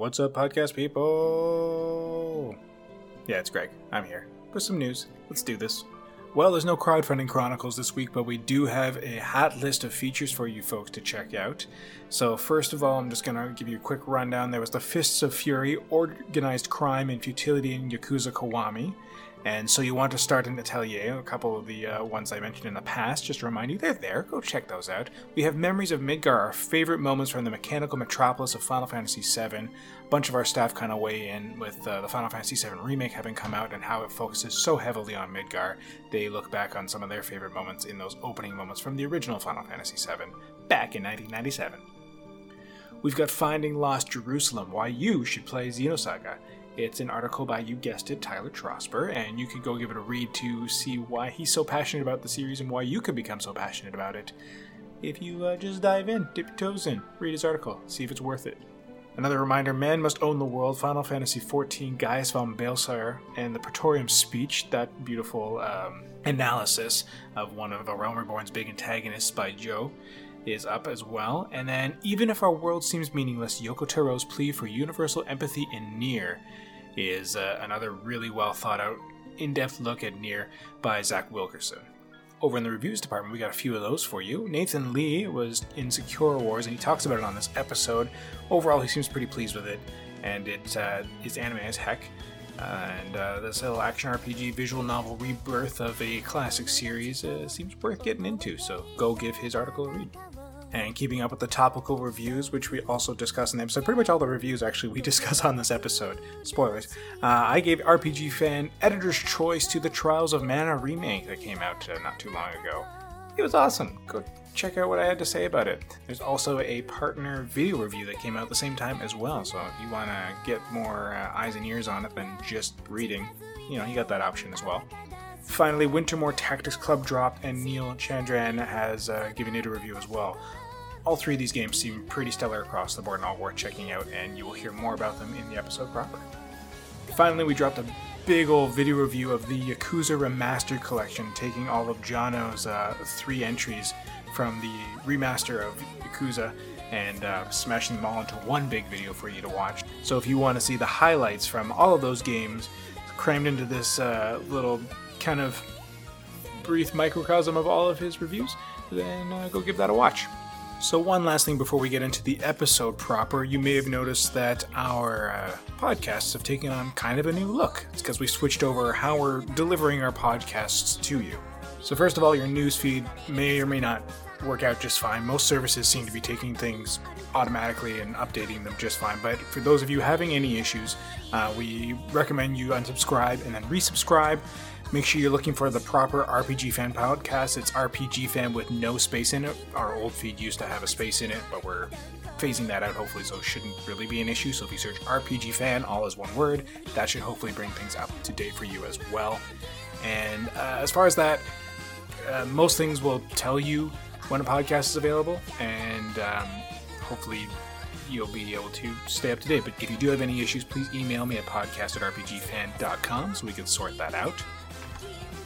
What's up, podcast people? Yeah, it's Greg. I'm here with some news. Let's do this. Well, there's no crowdfunding chronicles this week, but we do have a hot list of features for you folks to check out. So, first of all, I'm just going to give you a quick rundown. There was the Fists of Fury, Organized Crime and Futility in Yakuza Kiwami. And so you want to start an atelier, a couple of the uh, ones I mentioned in the past, just to remind you, they're there. Go check those out. We have Memories of Midgar, our favorite moments from the mechanical metropolis of Final Fantasy VII. A bunch of our staff kind of weigh in with uh, the Final Fantasy VII remake having come out and how it focuses so heavily on Midgar. They look back on some of their favorite moments in those opening moments from the original Final Fantasy VII back in 1997. We've got Finding Lost Jerusalem, why you should play Xenosaga. It's an article by, you guessed it, Tyler Trosper, and you can go give it a read to see why he's so passionate about the series and why you could become so passionate about it. If you uh, just dive in, dip your toes in, read his article, see if it's worth it. Another reminder Man Must Own the World, Final Fantasy XIV, Gaius van Baelsar, and the Praetorium Speech, that beautiful um, analysis of one of the Realm Reborn's big antagonists by Joe, is up as well. And then, even if our world seems meaningless, Yoko Taro's plea for universal empathy in NieR is uh, another really well thought out, in depth look at NieR by Zach Wilkerson. Over in the reviews department, we got a few of those for you. Nathan Lee was in Sakura Wars, and he talks about it on this episode. Overall, he seems pretty pleased with it, and it uh, is anime as heck. And uh, this little action RPG visual novel rebirth of a classic series uh, seems worth getting into, so go give his article a read and keeping up with the topical reviews, which we also discuss in the episode. Pretty much all the reviews, actually, we discuss on this episode. Spoilers. Uh, I gave RPG Fan Editor's Choice to the Trials of Mana remake that came out uh, not too long ago. It was awesome. Go check out what I had to say about it. There's also a partner video review that came out at the same time as well, so if you want to get more uh, eyes and ears on it than just reading, you know, you got that option as well. Finally, Wintermoor Tactics Club dropped, and Neil Chandran has uh, given it a review as well. All three of these games seem pretty stellar across the board and all worth checking out, and you will hear more about them in the episode proper. Finally, we dropped a big old video review of the Yakuza Remastered Collection, taking all of Jono's uh, three entries from the remaster of Yakuza and uh, smashing them all into one big video for you to watch. So if you want to see the highlights from all of those games crammed into this uh, little kind of brief microcosm of all of his reviews, then uh, go give that a watch. So, one last thing before we get into the episode proper, you may have noticed that our uh, podcasts have taken on kind of a new look. It's because we switched over how we're delivering our podcasts to you. So, first of all, your newsfeed may or may not work out just fine. Most services seem to be taking things automatically and updating them just fine. But for those of you having any issues, uh, we recommend you unsubscribe and then resubscribe. Make sure you're looking for the proper RPG Fan podcast. It's RPG Fan with no space in it. Our old feed used to have a space in it, but we're phasing that out hopefully, so it shouldn't really be an issue. So if you search RPG Fan, all as one word, that should hopefully bring things up to date for you as well. And uh, as far as that, uh, most things will tell you when a podcast is available, and um, hopefully you'll be able to stay up to date. But if you do have any issues, please email me at podcast at rpgfan.com so we can sort that out.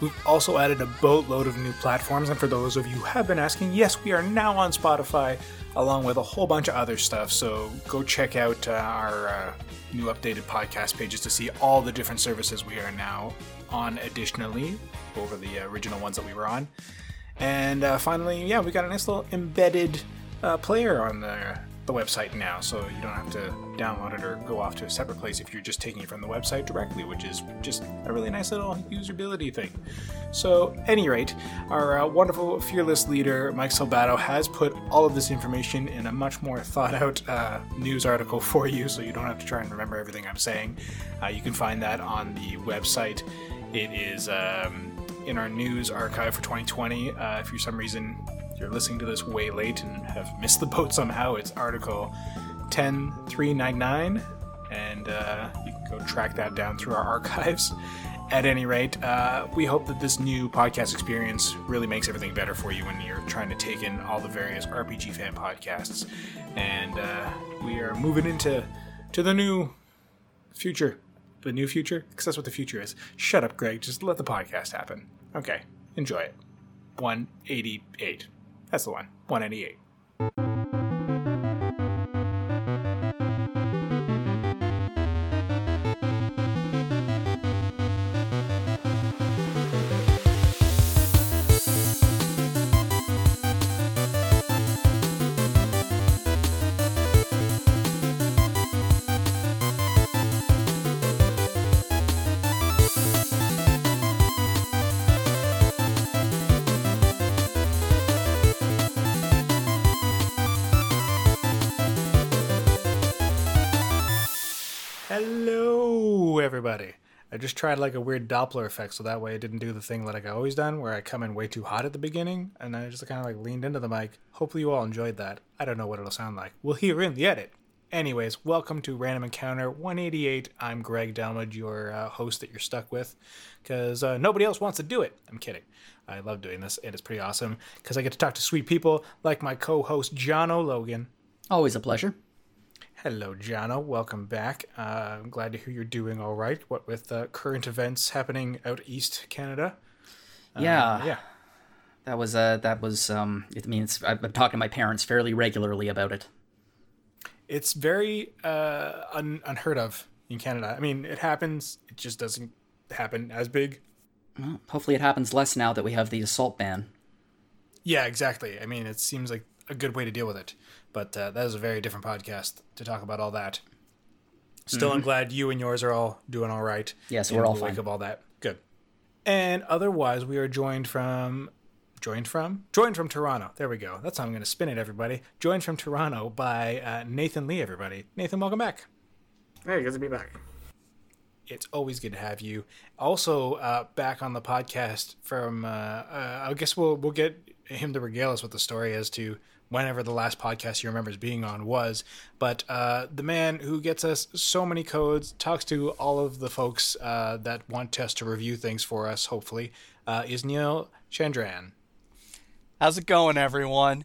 We've also added a boatload of new platforms, and for those of you who have been asking, yes, we are now on Spotify, along with a whole bunch of other stuff. So go check out uh, our uh, new updated podcast pages to see all the different services we are now on additionally over the original ones that we were on. And uh, finally, yeah, we got a nice little embedded uh, player on there the website now, so you don't have to download it or go off to a separate place if you're just taking it from the website directly, which is just a really nice little usability thing. So, any rate, our uh, wonderful fearless leader Mike Salvato has put all of this information in a much more thought out uh, news article for you, so you don't have to try and remember everything I'm saying. Uh, you can find that on the website. It is um, in our news archive for 2020. Uh, if for some reason you're listening to this way late and have missed the boat somehow, it's article 10399, and uh, you can go track that down through our archives. At any rate, uh, we hope that this new podcast experience really makes everything better for you when you're trying to take in all the various RPG fan podcasts. And uh, we are moving into to the new future. The new future? Because that's what the future is. Shut up, Greg. Just let the podcast happen. Okay, enjoy it. 188. That's the one. 198. Everybody. I just tried like a weird Doppler effect, so that way it didn't do the thing like I always done, where I come in way too hot at the beginning, and I just kind of like leaned into the mic. Hopefully, you all enjoyed that. I don't know what it'll sound like. We'll hear in the edit. Anyways, welcome to Random Encounter 188. I'm Greg Delmage, your uh, host that you're stuck with, because uh, nobody else wants to do it. I'm kidding. I love doing this, and it's pretty awesome because I get to talk to sweet people like my co-host Jono Logan. Always a pleasure. Hello, Jono. Welcome back. Uh, I'm glad to hear you're doing all right. What with uh, current events happening out east Canada? Yeah, yeah. That was uh, that was um. I mean, it's, I've been talking to my parents fairly regularly about it. It's very uh, un- unheard of in Canada. I mean, it happens. It just doesn't happen as big. Well, hopefully, it happens less now that we have the assault ban. Yeah, exactly. I mean, it seems like a good way to deal with it. But uh, that is a very different podcast to talk about all that. Still, I'm glad you and yours are all doing all right. Yes, in we're all the wake fine. of all that. Good. And otherwise, we are joined from, joined from, joined from Toronto. There we go. That's how I'm going to spin it, everybody. Joined from Toronto by uh, Nathan Lee. Everybody, Nathan, welcome back. Hey, good to be back. It's always good to have you. Also, uh, back on the podcast from, uh, uh, I guess we'll we'll get him to regale us with the story as to whenever the last podcast he remembers being on was. But uh, the man who gets us so many codes, talks to all of the folks uh, that want us to review things for us, hopefully, uh, is Neil Chandran. How's it going, everyone?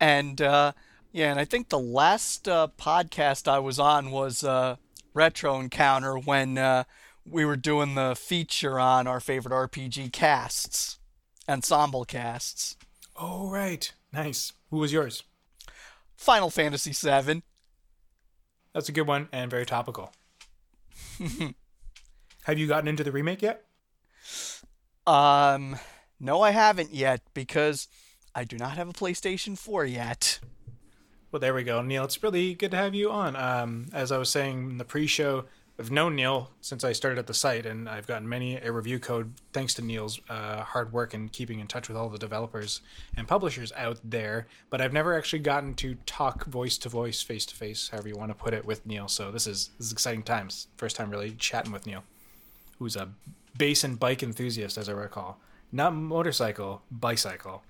And uh, yeah, and I think the last uh, podcast I was on was uh, Retro Encounter when uh, we were doing the feature on our favorite RPG casts, ensemble casts. Oh, right. Nice. Who was yours? Final Fantasy VII. That's a good one and very topical. have you gotten into the remake yet? Um, no, I haven't yet because I do not have a PlayStation 4 yet. Well, there we go, Neil. It's really good to have you on. Um, as I was saying in the pre-show, I've known Neil since I started at the site, and I've gotten many a review code thanks to Neil's uh, hard work and keeping in touch with all the developers and publishers out there. But I've never actually gotten to talk voice to voice, face to face, however you want to put it, with Neil. So this is this is exciting times. First time really chatting with Neil, who's a bass and bike enthusiast, as I recall. Not motorcycle, bicycle.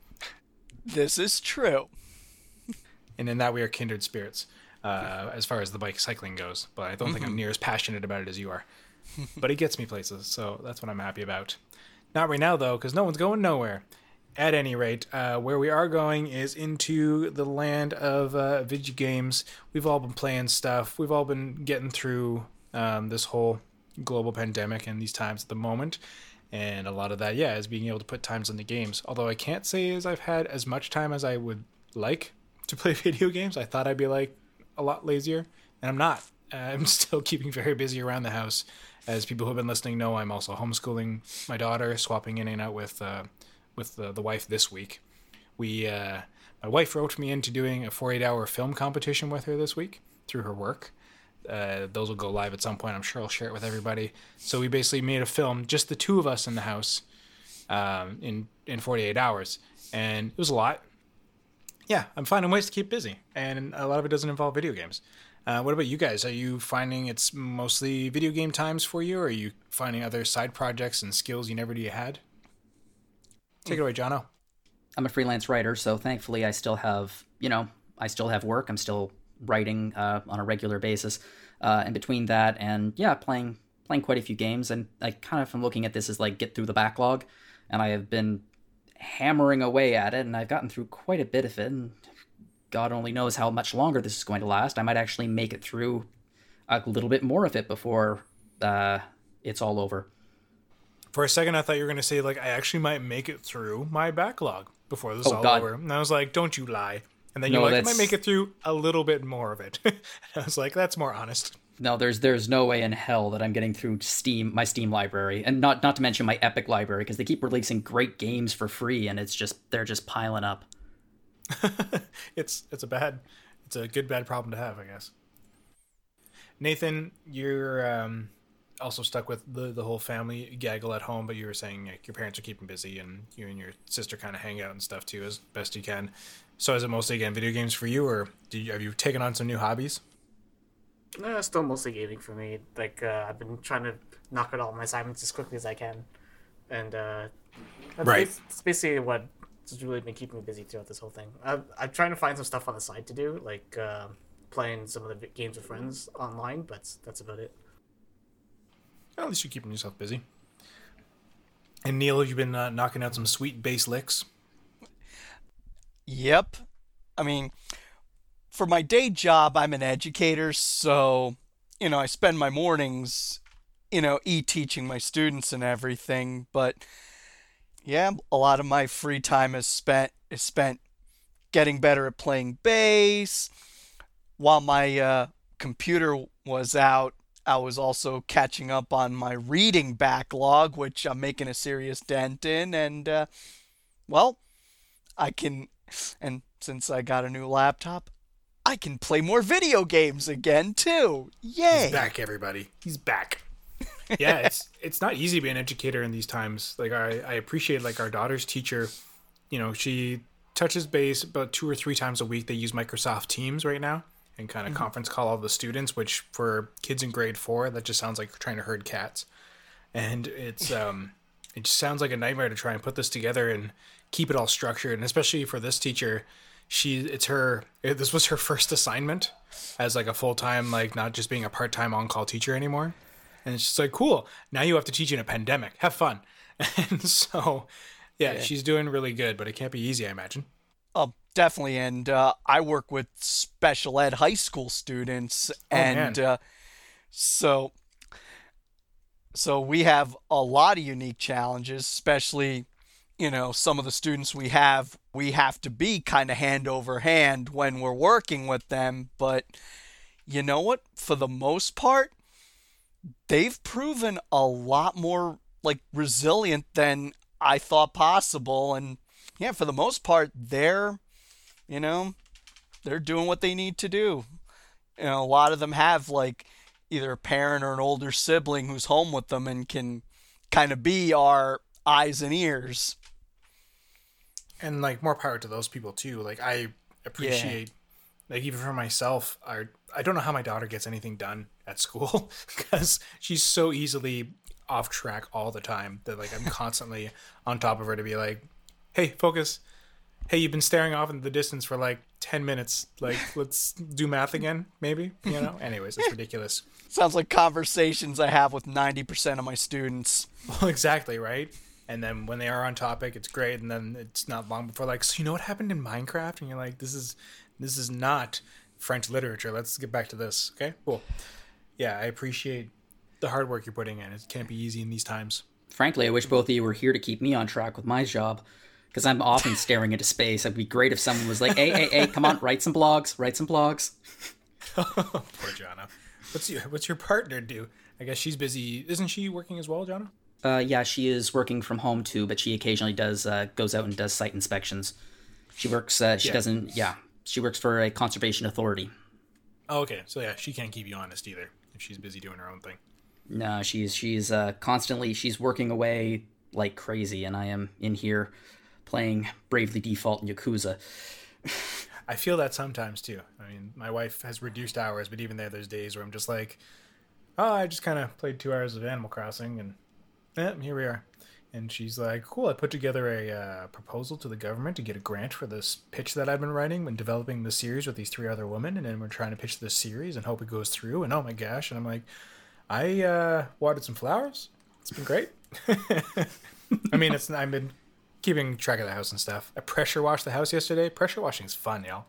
This is true. and in that we are kindred spirits uh, as far as the bike cycling goes. But I don't think I'm near as passionate about it as you are. but it gets me places, so that's what I'm happy about. Not right now though, because no one's going nowhere. At any rate, uh, where we are going is into the land of uh, video games. We've all been playing stuff. We've all been getting through um, this whole global pandemic and these times at the moment. And a lot of that, yeah, is being able to put times into games. Although I can't say as I've had as much time as I would like to play video games. I thought I'd be like a lot lazier, and I'm not. Uh, I'm still keeping very busy around the house. As people who've been listening know, I'm also homeschooling my daughter, swapping in and out with uh, with the, the wife this week. We uh, my wife roped me into doing a 48 hour film competition with her this week through her work. Uh, those will go live at some point. I'm sure I'll share it with everybody. So we basically made a film, just the two of us in the house, um, in in 48 hours, and it was a lot yeah, I'm finding ways to keep busy, and a lot of it doesn't involve video games. Uh, what about you guys? Are you finding it's mostly video game times for you, or are you finding other side projects and skills you never knew you had? Take it away, Jono. I'm a freelance writer, so thankfully I still have, you know, I still have work. I'm still writing uh, on a regular basis. Uh, and between that and yeah, playing playing quite a few games, and I kind of am looking at this as like get through the backlog, and I have been hammering away at it, and I've gotten through quite a bit of it. And God only knows how much longer this is going to last. I might actually make it through a little bit more of it before uh, it's all over. For a second, I thought you were going to say like I actually might make it through my backlog before this is Oh, all God. over, and I was like, "Don't you lie!" And then No, you're like, "I might make it through a little bit more of it." I was like, "That's more honest." No, there's there's no way in hell that I'm getting through Steam my Steam library, and not not to mention my Epic library because they keep releasing great games for free, and it's just they're just piling up. it's it's a bad it's a good bad problem to have i guess. Nathan you're um, also stuck with the, the whole family gaggle at home but you were saying like, your parents are keeping busy and you and your sister kind of hang out and stuff too as best you can. So is it mostly again video games for you or do you, have you taken on some new hobbies Uh, still mostly gaming for me. Like uh, I've been trying to knock out all my assignments as quickly as I can, and uh, that's Right. bas- It's basically what has really been keeping me busy throughout this whole thing. I'm, I'm trying to find some stuff on the side to do, like uh, playing some of the vi- games with friends online, but that's about it. Well, at least you're keeping yourself busy. And Neil, have you been uh, knocking out some sweet bass licks? Yep. I mean, for my day job, I'm an educator, so, you know, I spend my mornings, you know, e teaching my students and everything, but yeah, a lot of my free time is spent is spent getting better at playing bass. While my uh, computer was out, I was also catching up on my reading backlog, which I'm making a serious dent in, and uh, well, I can and since I got a new laptop, I can play more video games again too. Yay! He's back, everybody. He's back. yeah, it's it's not easy to be an educator in these times. Like I, I appreciate like our daughter's teacher. You know, she touches base about two or three times a week. They use Microsoft Teams right now and kind of conference call all the students. Which for kids in grade four, that just sounds like trying to herd cats. And it's um, it just sounds like a nightmare to try and put this together and keep it all structured. And especially for this teacher, she it's her it, this was her first assignment as like a full time like not just being a part time on call teacher anymore. And it's just like cool. Now you have to teach in a pandemic. Have fun. And so yeah, she's doing really good, but it can't be easy, I imagine. Oh, definitely. And uh, I work with special ed high school students, and man. uh, so so we have a lot of unique challenges, especially you know some of the students we have. We have to be kind of hand over hand when we're working with them, but you know what? For the most part, they've proven a lot more like resilient than I thought possible, and yeah, for the most part, they're, you know, they're doing what they need to do. You know, a lot of them have like either a parent or an older sibling who's home with them and can kind of be our eyes and ears. And like more power to those people too. Like I appreciate like even for myself, I I don't know how my daughter gets anything done at school because she's so easily off track all the time that like I'm constantly on top of her to be like, "Hey, focus. Hey, you've been staring off into the distance for like 10 minutes. Like, let's do math again, maybe." You know? Anyways, it's ridiculous. Sounds like conversations I have with 90% of my students. Well, exactly, right? And then when they are on topic, it's great. And then it's not long before like, so you know what happened in Minecraft? And you're like, this is this is not French literature. Let's get back to this. Okay, cool. Yeah, I appreciate the hard work you're putting in. It can't be easy in these times. Frankly, I wish both of you were here to keep me on track with my job. Because I'm often staring into space. It'd be great if someone was like, hey, hey, hey, come on, write some blogs, write some blogs. Poor Jono. What's your what's your partner do? I guess she's busy. Isn't she working as well, Jono? Uh, yeah, she is working from home too, but she occasionally does uh, goes out and does site inspections. She works. Uh, she Yeah. doesn't. Yeah, she works for a conservation authority. Oh, okay. So yeah, she can't keep you honest either if she's busy doing her own thing. No, she's she's uh, constantly she's working away like crazy, and I am in here playing Bravely Default and Yakuza. I feel that sometimes too. I mean, my wife has reduced hours, but even there, there's days where I'm just like, oh, I just kind of played two hours of Animal Crossing, and eh, here we are. And she's like, cool, I put together a uh, proposal to the government to get a grant for this pitch that I've been writing when developing the series with these three other women, and then we're trying to pitch this series and hope it goes through. And oh my gosh, and I'm like, I uh, watered some flowers. It's been great. I mean, it's I've been keeping track of the house and stuff. I pressure washed the house yesterday. Pressure washing is fun, y'all.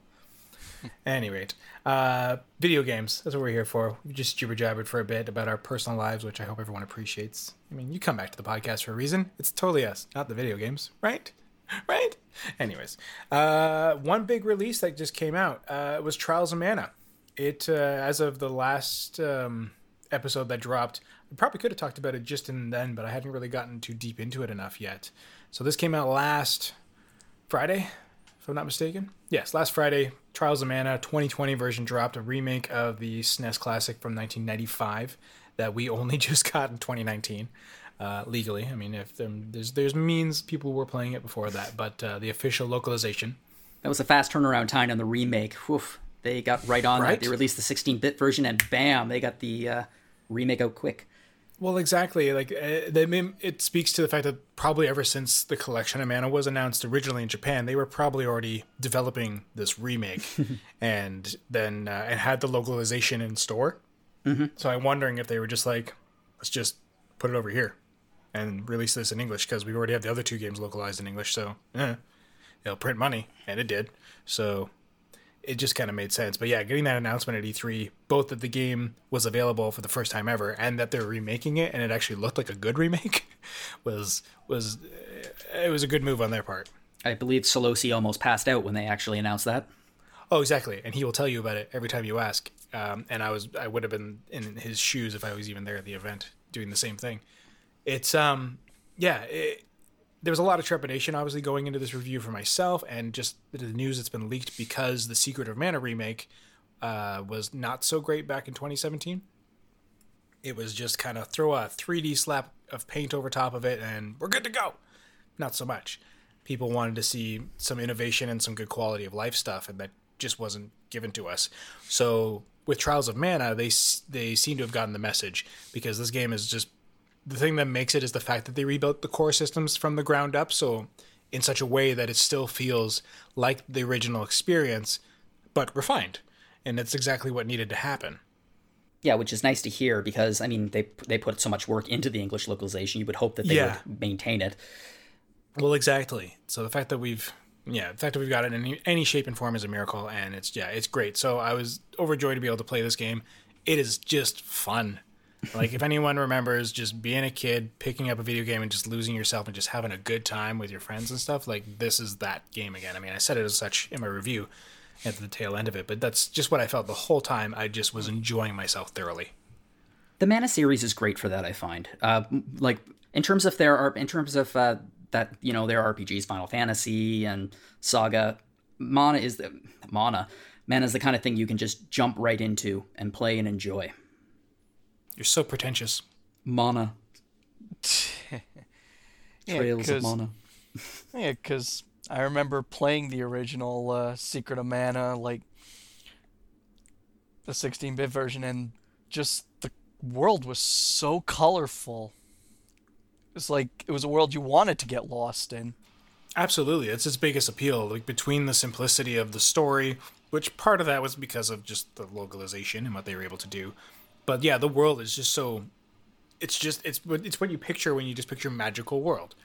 At any rate, uh, video games. That's what we're here for. We just jibber jabbered for a bit about our personal lives, which I hope everyone appreciates. I mean, you come back to the podcast for a reason. It's totally us, not the video games, right? Right? Anyways, uh, one big release that just came out uh, was Trials of Mana. It, uh, as of the last um, episode that dropped, I probably could have talked about it just in then, but I hadn't really gotten too deep into it enough yet. So this came out last Friday, if I'm not mistaken. Yes, last Friday, Trials of Mana 2020 version dropped, a remake of the SNES classic from 1995 that we only just got in 2019 uh, legally. I mean, if there's there's means people were playing it before that, but uh, the official localization. That was a fast turnaround time on the remake. Whew. They got right on Right. that. They released the 16-bit version, and bam, they got the uh, remake out quick. Well, exactly. Like uh, they, it speaks to the fact that probably ever since the collection of mana was announced originally in Japan, they were probably already developing this remake, and then uh, and had the localization in store. Mm-hmm. So I'm wondering if they were just like, let's just put it over here and release this in English because we already have the other two games localized in English. So eh, it'll print money, and it did. So it just kind of made sense. But yeah, getting that announcement at E3, both that the game was available for the first time ever, and that they're remaking it, and it actually looked like a good remake, was was it was a good move on their part. I believe Solosi almost passed out when they actually announced that. Oh, exactly, and he will tell you about it every time you ask. Um, and I was I would have been in his shoes if I was even there at the event doing the same thing. It's um yeah. It, there was a lot of trepidation, obviously, going into this review for myself, and just the news that's been leaked because the Secret of Mana remake uh, was not so great back in 2017. It was just kind of throw a 3D slap of paint over top of it, and we're good to go. Not so much. People wanted to see some innovation and some good quality of life stuff, and that just wasn't given to us. So with Trials of Mana, they they seem to have gotten the message because this game is just the thing that makes it is the fact that they rebuilt the core systems from the ground up so in such a way that it still feels like the original experience but refined and that's exactly what needed to happen Yeah, which is nice to hear because I mean they they put so much work into the English localization. You would hope that they Yeah. would maintain it. well exactly so the fact that we've yeah the fact that we've got it in any, any shape and form is a miracle and it's yeah it's great so i was overjoyed to be able to play this game it is just fun like if anyone remembers just being a kid picking up a video game and just losing yourself and just having a good time with your friends and stuff like this is that game again i mean i said it as such in my review at the tail end of it but that's just what i felt the whole time i just was enjoying myself thoroughly The Mana series is great for that. I find, uh, like in terms of their in terms of uh, that you know their RPGs, Final Fantasy and Saga, Mana is the Mana. Mana is the kind of thing you can just jump right into and play and enjoy. You're so pretentious Mana, Yeah, Trails of 'cause- Mana. Yeah, because I remember playing the original uh, Secret of Mana, like the 16-bit version, and just the world was so colorful. It's like it was a world you wanted to get lost in. Absolutely, it's its biggest appeal. Like between the simplicity of the story, which part of that was because of just the localization and what they were able to do, but yeah, the world is just so. It's just it's what it's what you picture when you just picture magical world.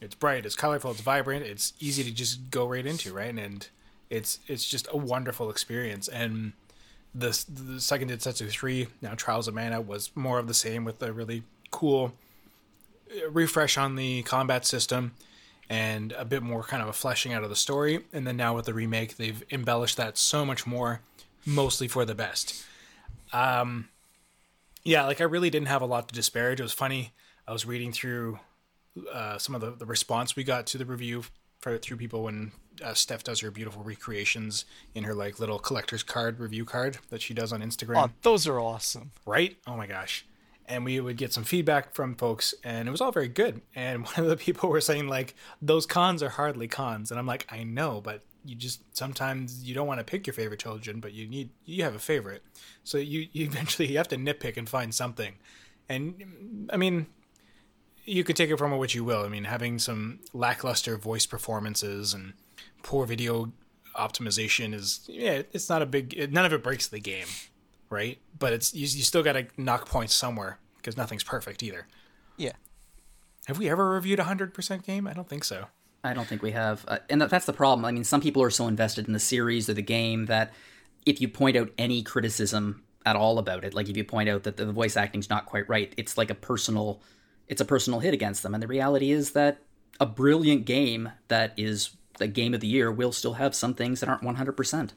It's bright, it's colorful, it's vibrant, it's easy to just go right into, right? And it's it's just a wonderful experience. And the the second Densetsu three now Trials of Mana was more of the same with a really cool uh, refresh on the combat system and a bit more kind of a fleshing out of the story. And then now with the remake, they've embellished that so much more, mostly for the best. Um, yeah, like I really didn't have a lot to disparage. It was funny. I was reading through uh, some of the, the response we got to the review for, through people when uh, Steph does her beautiful recreations in her like little collector's card review card that she does on Instagram Oh, those are awesome. right? Oh my gosh. And we would get some feedback from folks, and it was all very good. And one of the people were saying, like, those cons are hardly cons. And I'm like, I know, but you just sometimes you don't want to pick your favorite children, but you need, you have a favorite. So you, you eventually you have to nitpick and find something. And I mean, you could take it from what you will. I mean, having some lackluster voice performances and poor video optimization is, yeah, it's not a big, none of it breaks the game right? But it's you, you still got to knock points somewhere because nothing's perfect either. Yeah. Have we ever reviewed a hundred percent game? I don't think so. I don't think we have, uh, and that's the problem. I mean, some people are so invested in the series or the game that if you point out any criticism at all about it, like if you point out that the voice acting's not quite right, it's like a personal, it's a personal hit against them. And the reality is that a brilliant game that is the game of the year will still have some things that aren't one hundred percent.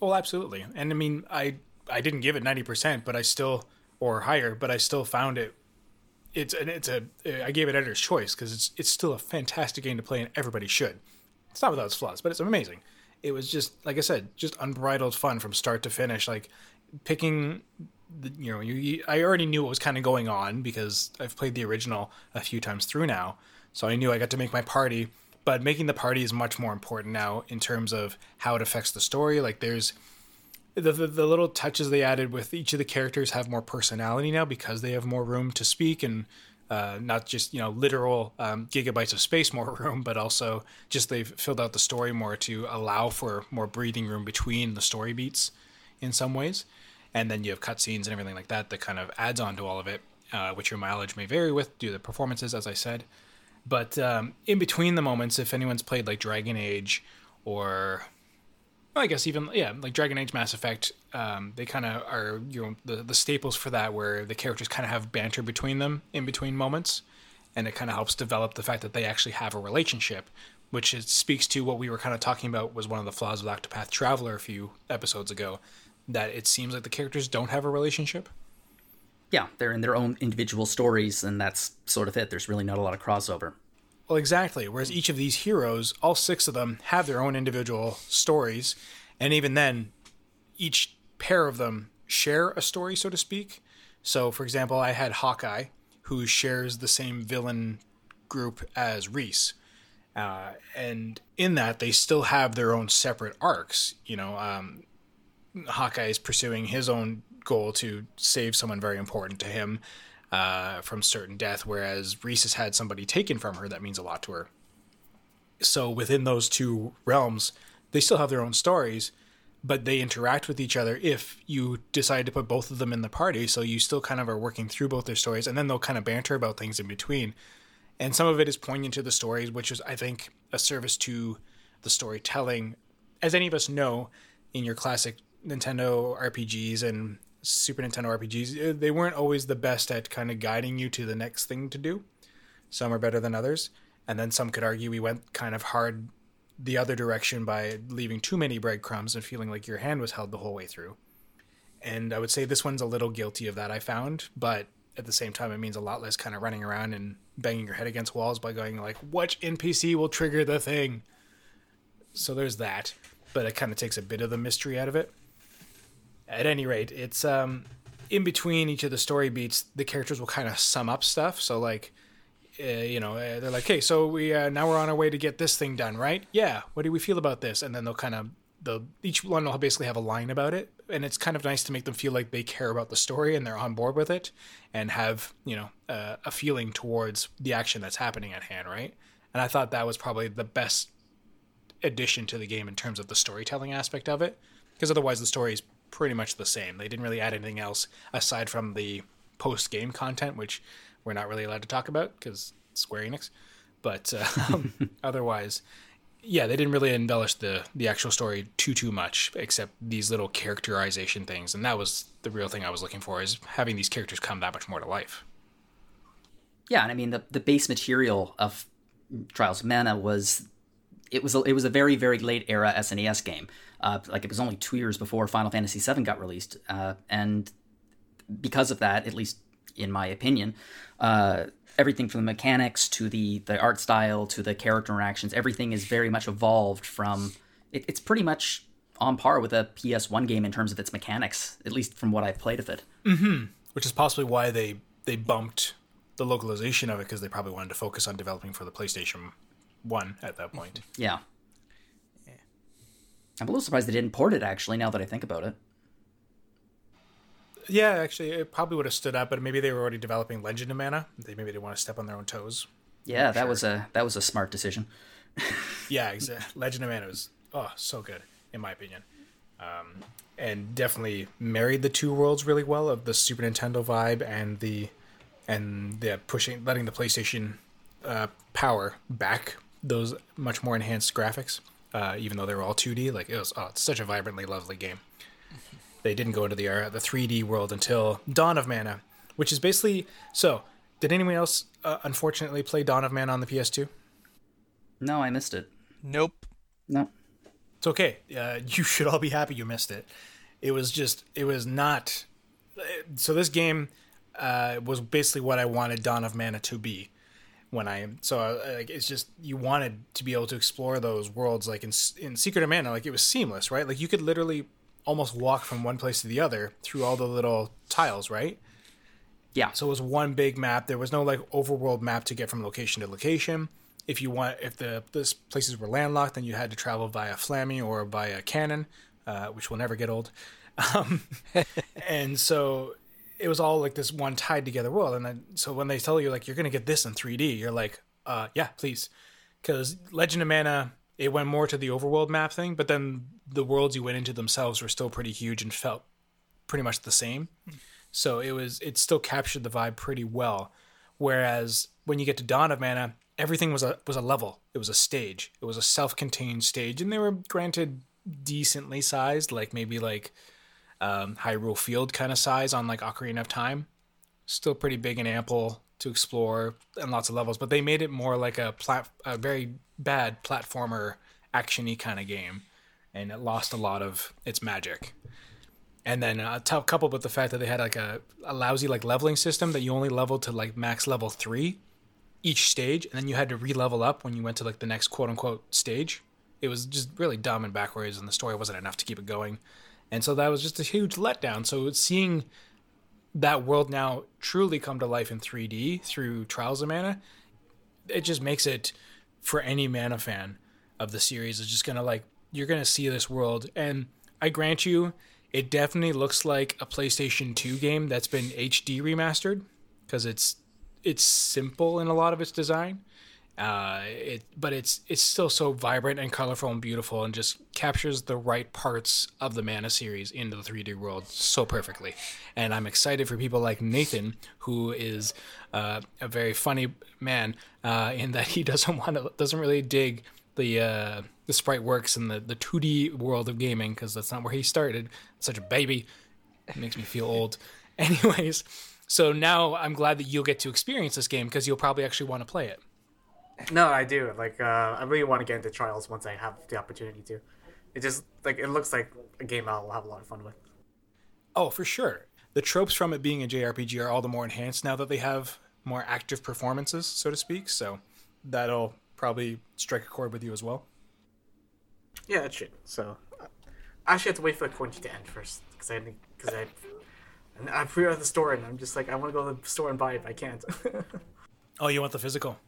Well, absolutely. And I mean, I I didn't give it ninety percent, but I still or higher, but I still found it. It's it's a I gave it editor's choice because it's it's still a fantastic game to play and everybody should. It's not without its flaws, but it's amazing. It was just like I said, just unbridled fun from start to finish. Like picking the, you know, you, you, I already knew what was kind of going on because I've played the original a few times through now, so I knew I got to make my party. But making the party is much more important now in terms of how it affects the story. Like there's the, the the little touches they added with each of the characters have more personality now because they have more room to speak and uh, not just you know literal um, gigabytes of space more room, but also just they've filled out the story more to allow for more breathing room between the story beats in some ways. And then you have cutscenes and everything like that that kind of adds on to all of it, uh, which your mileage may vary with due to the performances, as I said. But um, in between the moments, if anyone's played like Dragon Age or well, I guess even yeah, like Dragon Age, Mass Effect, um, they kind of are you know the the staples for that, where the characters kind of have banter between them in between moments, and it kind of helps develop the fact that they actually have a relationship, which is, speaks to what we were kind of talking about was one of the flaws of Octopath Traveler a few episodes ago, that it seems like the characters don't have a relationship. Yeah, they're in their own individual stories, and that's sort of it. There's really not a lot of crossover. Well, exactly. Whereas each of these heroes, all six of them, have their own individual stories, and even then, each pair of them share a story, so to speak. So, for example, I had Hawkeye, who shares the same villain group as Riesz. Uh, and in that, they still have their own separate arcs. You know, um, Hawkeye is pursuing his own goal to save someone very important to him uh, from certain death, whereas Riesz has had somebody taken from her that means a lot to her. So within those two realms, they still have their own stories, but they interact with each other if you decide to put both of them in the party. So you still kind of are working through both their stories, and then they'll kind of banter about things in between. And some of it is poignant to the stories, which is, I think, a service to the storytelling. As any of us know, in your classic Nintendo RPGs and Super Nintendo RPGs, uh, they weren't always the best at kind of guiding you to the next thing to do. Some are better than others. And then some could argue we went kind of hard the other direction by leaving too many breadcrumbs and feeling like your hand was held the whole way through. And I would say this one's a little guilty of that, I found, but at the same time, it means a lot less kind of running around and banging your head against walls by going like, "Which NPC will trigger the thing?" So there's that, but it kind of takes a bit of the mystery out of it. At any rate, it's um, in between each of the story beats, the characters will kind of sum up stuff. So like, uh, you know, uh, they're like, "Hey, so we uh, now we're on our way to get this thing done, right? Yeah. What do we feel about this?" And then they'll kind of the each one will basically have a line about it, and it's kind of nice to make them feel like they care about the story and they're on board with it, and have you know a feeling towards the action that's happening at hand, right? And I thought that was probably the best addition to the game in terms of the storytelling aspect of it, because otherwise the story is pretty much the same. They didn't really add anything else aside from the post game content, which we're not really allowed to talk about because Square Enix. But uh, otherwise, yeah, they didn't really embellish the the actual story too too much, except these little characterization things, and that was the real thing I was looking for is having these characters come that much more to life. Yeah, and I mean the the base material of Trials of Mana was it was a, it was a very very late era SNES game. Uh, like it was only two years before Final Fantasy VII got released, uh, and because of that, at least in my opinion, uh, everything from the mechanics to the the art style to the character interactions, everything is very much evolved from. It, it's pretty much on par with a PS1 game in terms of its mechanics, at least from what I've played of it. Mm-hmm. Which is possibly why they they bumped the localization of it because they probably wanted to focus on developing for the PlayStation One at that point. Yeah. I'm a little surprised they didn't port it actually. Now that I think about it. Yeah, actually, it probably would have stood up, but maybe they were already developing Legend of Mana. They maybe didn't want to step on their own toes. Yeah, that was a that was a smart decision. yeah, exactly. Legend of Mana was oh so good in my opinion, um, and definitely married the two worlds really well of the Super Nintendo vibe and the and the pushing letting the PlayStation uh, power back those much more enhanced graphics, uh, even though they were all 2D. Like it was oh, it's such a vibrantly lovely game. They didn't go into the uh, the 3D world until Dawn of Mana, which is basically so. Did anyone else uh, unfortunately play Dawn of Mana on the PS2? No, I missed it. Nope. No. It's okay. Uh, you should all be happy you missed it. It was just, it was not. So this game uh, was basically what I wanted Dawn of Mana to be. When I so uh, like it's just you wanted to be able to explore those worlds like in in Secret of Mana like it was seamless right like you could literally almost walk from one place to the other through all the little tiles right Yeah. so it was one big map. There was no like overworld map to get from location to location. If you want, if the those places were landlocked, then you had to travel via Flammy or via Cannon, uh, which will never get old. Um, and so it was all like this one tied together world. And then so when they tell you like you're gonna get this in 3D, you're like, uh, yeah, please, because Legend of Mana it went more to the overworld map thing, but then the worlds you went into themselves were still pretty huge and felt pretty much the same. So it was it still captured the vibe pretty well. Whereas when you get to Dawn of Mana, everything was a was a level. It was a stage. It was a self-contained stage, and they were granted decently sized, like maybe like um, Hyrule Field kind of size on like Ocarina of Time. Still pretty big and ample to explore and lots of levels, but they made it more like a plat a very bad platformer actiony kind of game, and it lost a lot of its magic. And then uh, t- coupled with the fact that they had like a, a lousy like leveling system that you only leveled to like max level three each stage, and then you had to re-level up when you went to like the next quote unquote stage. It was just really dumb and backwards, and the story wasn't enough to keep it going. And so that was just a huge letdown. So seeing that world now truly come to life in 3D through Trials of Mana, it just makes it for any Mana fan of the series is just gonna like you're gonna see this world. And I grant you, it definitely looks like a PlayStation 2 game that's been HD remastered because it's it's simple in a lot of its design. Uh, it but it's it's still so vibrant and colorful and beautiful and just captures the right parts of the Mana series into the 3D world so perfectly. And I'm excited for people like Nathan, who is uh, a very funny man uh, in that he doesn't want to doesn't really dig the uh, the sprite works in the the 2D world of gaming because that's not where he started. Such a baby, it makes me feel old. Anyways, so now I'm glad that you'll get to experience this game because you'll probably actually want to play it. No, I do. Like, uh, I really want to get into Trials once I have the opportunity to. It just like it looks like a game I'll have a lot of fun with. Oh, for sure. The tropes from it being a JRPG are all the more enhanced now that they have more active performances, so to speak. So that'll probably strike a chord with you as well. Yeah, it should. So I actually have to wait for the quarantine to end first because I because I and I pre-ordered the store and I'm just like I want to go to the store and buy it. But I can't. Oh, you want the physical?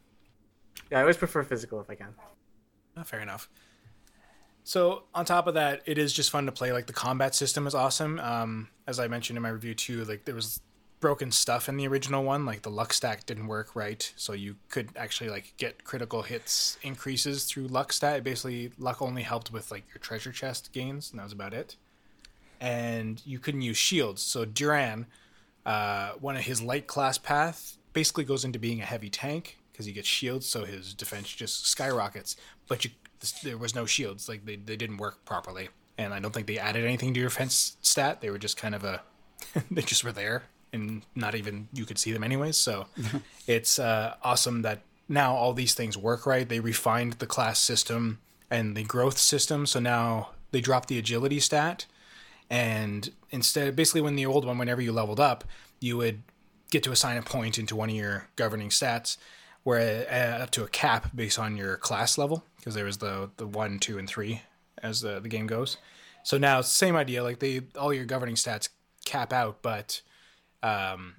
Yeah, I always prefer physical if I can. Oh, fair enough. So on top of that, it is just fun to play. Like the combat system is awesome. Um, as I mentioned in my review too, like there was broken stuff in the original one. Like the luck stack didn't work right, so you could actually like get critical hits increases through luck stat. Basically, luck only helped with like your treasure chest gains, and that was about it. And you couldn't use shields. So Duran, uh, one of his light class path, basically goes into being a heavy tank because he gets shields, so his defense just skyrockets. But you, there was no shields; like they, they didn't work properly, and I don't think they added anything to your defense stat. They were just kind of a, they just were there, and not even you could see them anyways. So it's uh, awesome that now all these things work right. They refined the class system and the growth system, so now they dropped the agility stat, and instead, basically, when the old one, whenever you leveled up, you would get to assign a point into one of your governing stats where uh, up to a cap based on your class level because there was the the one, two, and three as the the game goes. So now same idea. Like they all your governing stats cap out, but um,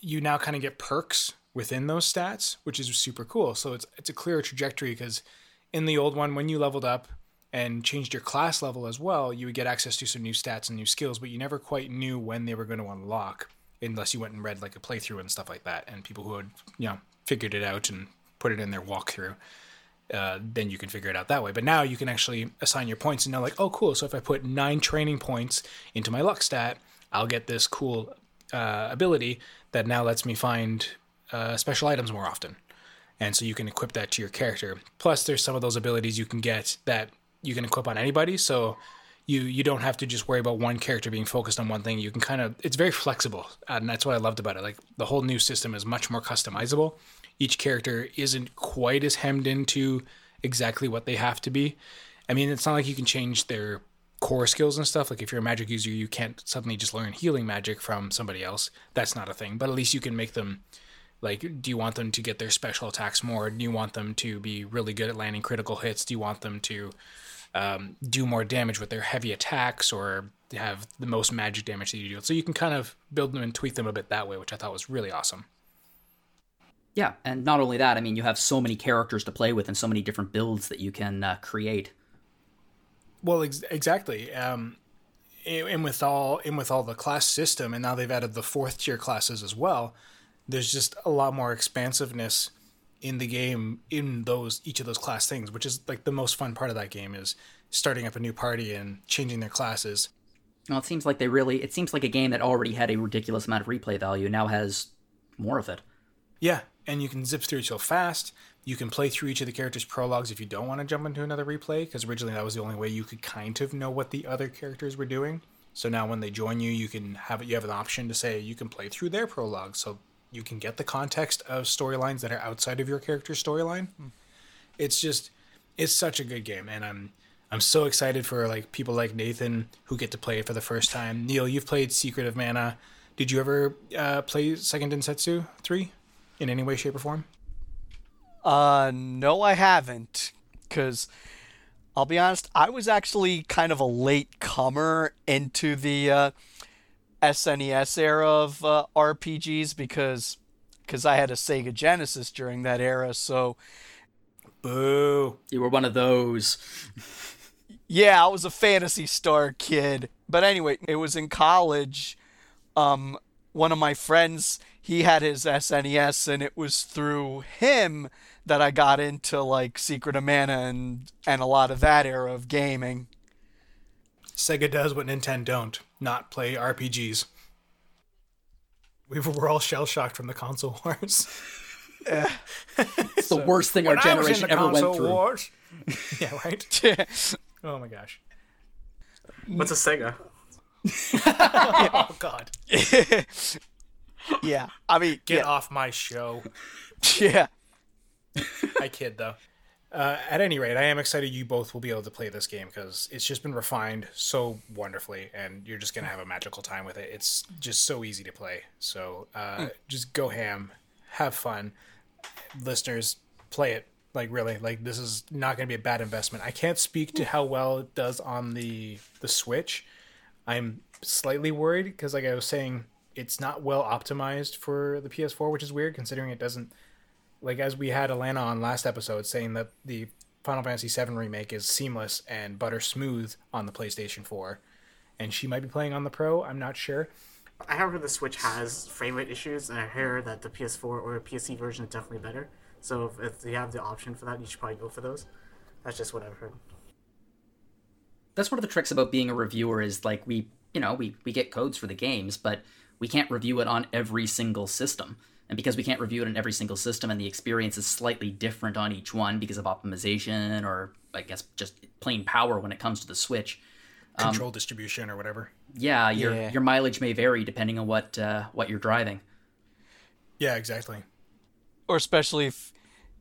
you now kind of get perks within those stats, which is super cool. So it's it's a clearer trajectory because in the old one, when you leveled up and changed your class level as well, you would get access to some new stats and new skills, but you never quite knew when they were going to unlock unless you went and read like a playthrough and stuff like that. And people who had you know figured it out and put it in their walkthrough, uh, then you can figure it out that way. But now you can actually assign your points and know like, oh, cool. So if I put nine training points into my luck stat, I'll get this cool uh, ability that now lets me find uh, special items more often. And so you can equip that to your character. Plus, there's some of those abilities you can get that you can equip on anybody. So you you don't have to just worry about one character being focused on one thing. You can kind of it's very flexible, and that's what I loved about it. Like the whole new system is much more customizable. Each character isn't quite as hemmed into exactly what they have to be. I mean, it's not like you can change their core skills and stuff. Like if you're a magic user, you can't suddenly just learn healing magic from somebody else. That's not a thing. But at least you can make them like do you want them to get their special attacks more? Do you want them to be really good at landing critical hits? Do you want them to um, do more damage with their heavy attacks or have the most magic damage that you do? So you can kind of build them and tweak them a bit that way, which I thought was really awesome. Yeah, and not only that, I mean, you have so many characters to play with and so many different builds that you can uh, create. Well, ex- exactly. Um, and with all and with all the class system, and now they've added the fourth tier classes as well. There's just a lot more expansiveness in the game in those each of those class things, which is like the most fun part of that game is starting up a new party and changing their classes. Well, it seems like they really. It seems like a game that already had a ridiculous amount of replay value now has more of it. Yeah, and you can zip through it so fast. You can play through each of the characters' prologues if you don't want to jump into another replay, because originally that was the only way you could kind of know what the other characters were doing. So now when they join you, you can have you have an option to say you can play through their prologue, so you can get the context of storylines that are outside of your character's storyline. It's just it's such a good game, and I'm I'm so excited for like people like Nathan who get to play it for the first time. Neil, you've played Secret of Mana. Did you ever uh, play Seiken Densetsu three in any way, shape, or form? Uh, no, I haven't. Because I'll be honest, I was actually kind of a late comer into the uh, SNES era of uh, RPGs because because I had a Sega Genesis during that era. So Boo. You were one of those. yeah, I was a Phantasy Star kid. But anyway, it was in college. Um, one of my friends, he had his SNES, and it was through him that I got into like Secret of Mana and and a lot of that era of gaming. Sega does what Nintendo don't, not play RPGs. We were all shell shocked from the console wars. It's the worst thing our When I was in generation the ever went console through. wars- yeah, right. Oh my gosh. What's a Sega? Oh god. yeah, I mean, Get yeah, off my show. yeah. I kid though. Uh, at any rate, I am excited you both will be able to play this game because it's just been refined so wonderfully, and you're just gonna have a magical time with it. It's just so easy to play. So uh, just go ham, have fun, listeners. Play it like really. Like this is not gonna be a bad investment. I can't speak to how well it does on the the Switch. I'm slightly worried because, like I was saying, it's not well optimized for the PS4, which is weird considering it doesn't like as we had Alana on last episode saying that the Final Fantasy VII remake is seamless and butter smooth on the PlayStation 4, and she might be playing on the Pro. I'm not sure. I have heard the Switch has frame rate issues, and I hear that the PS4 or PSC version is definitely better. So if, if you have the option for that, you should probably go for those. That's just what I've heard. That's one of the tricks about being a reviewer is like we, you know, we we get codes for the games, but we can't review it on every single system. And because we can't review it in every single system and the experience is slightly different on each one because of optimization or I guess just plain power when it comes to the Switch, Control distribution or whatever. yeah, your Yeah. your mileage may vary depending on what uh, what you're driving. Yeah, exactly. or especially if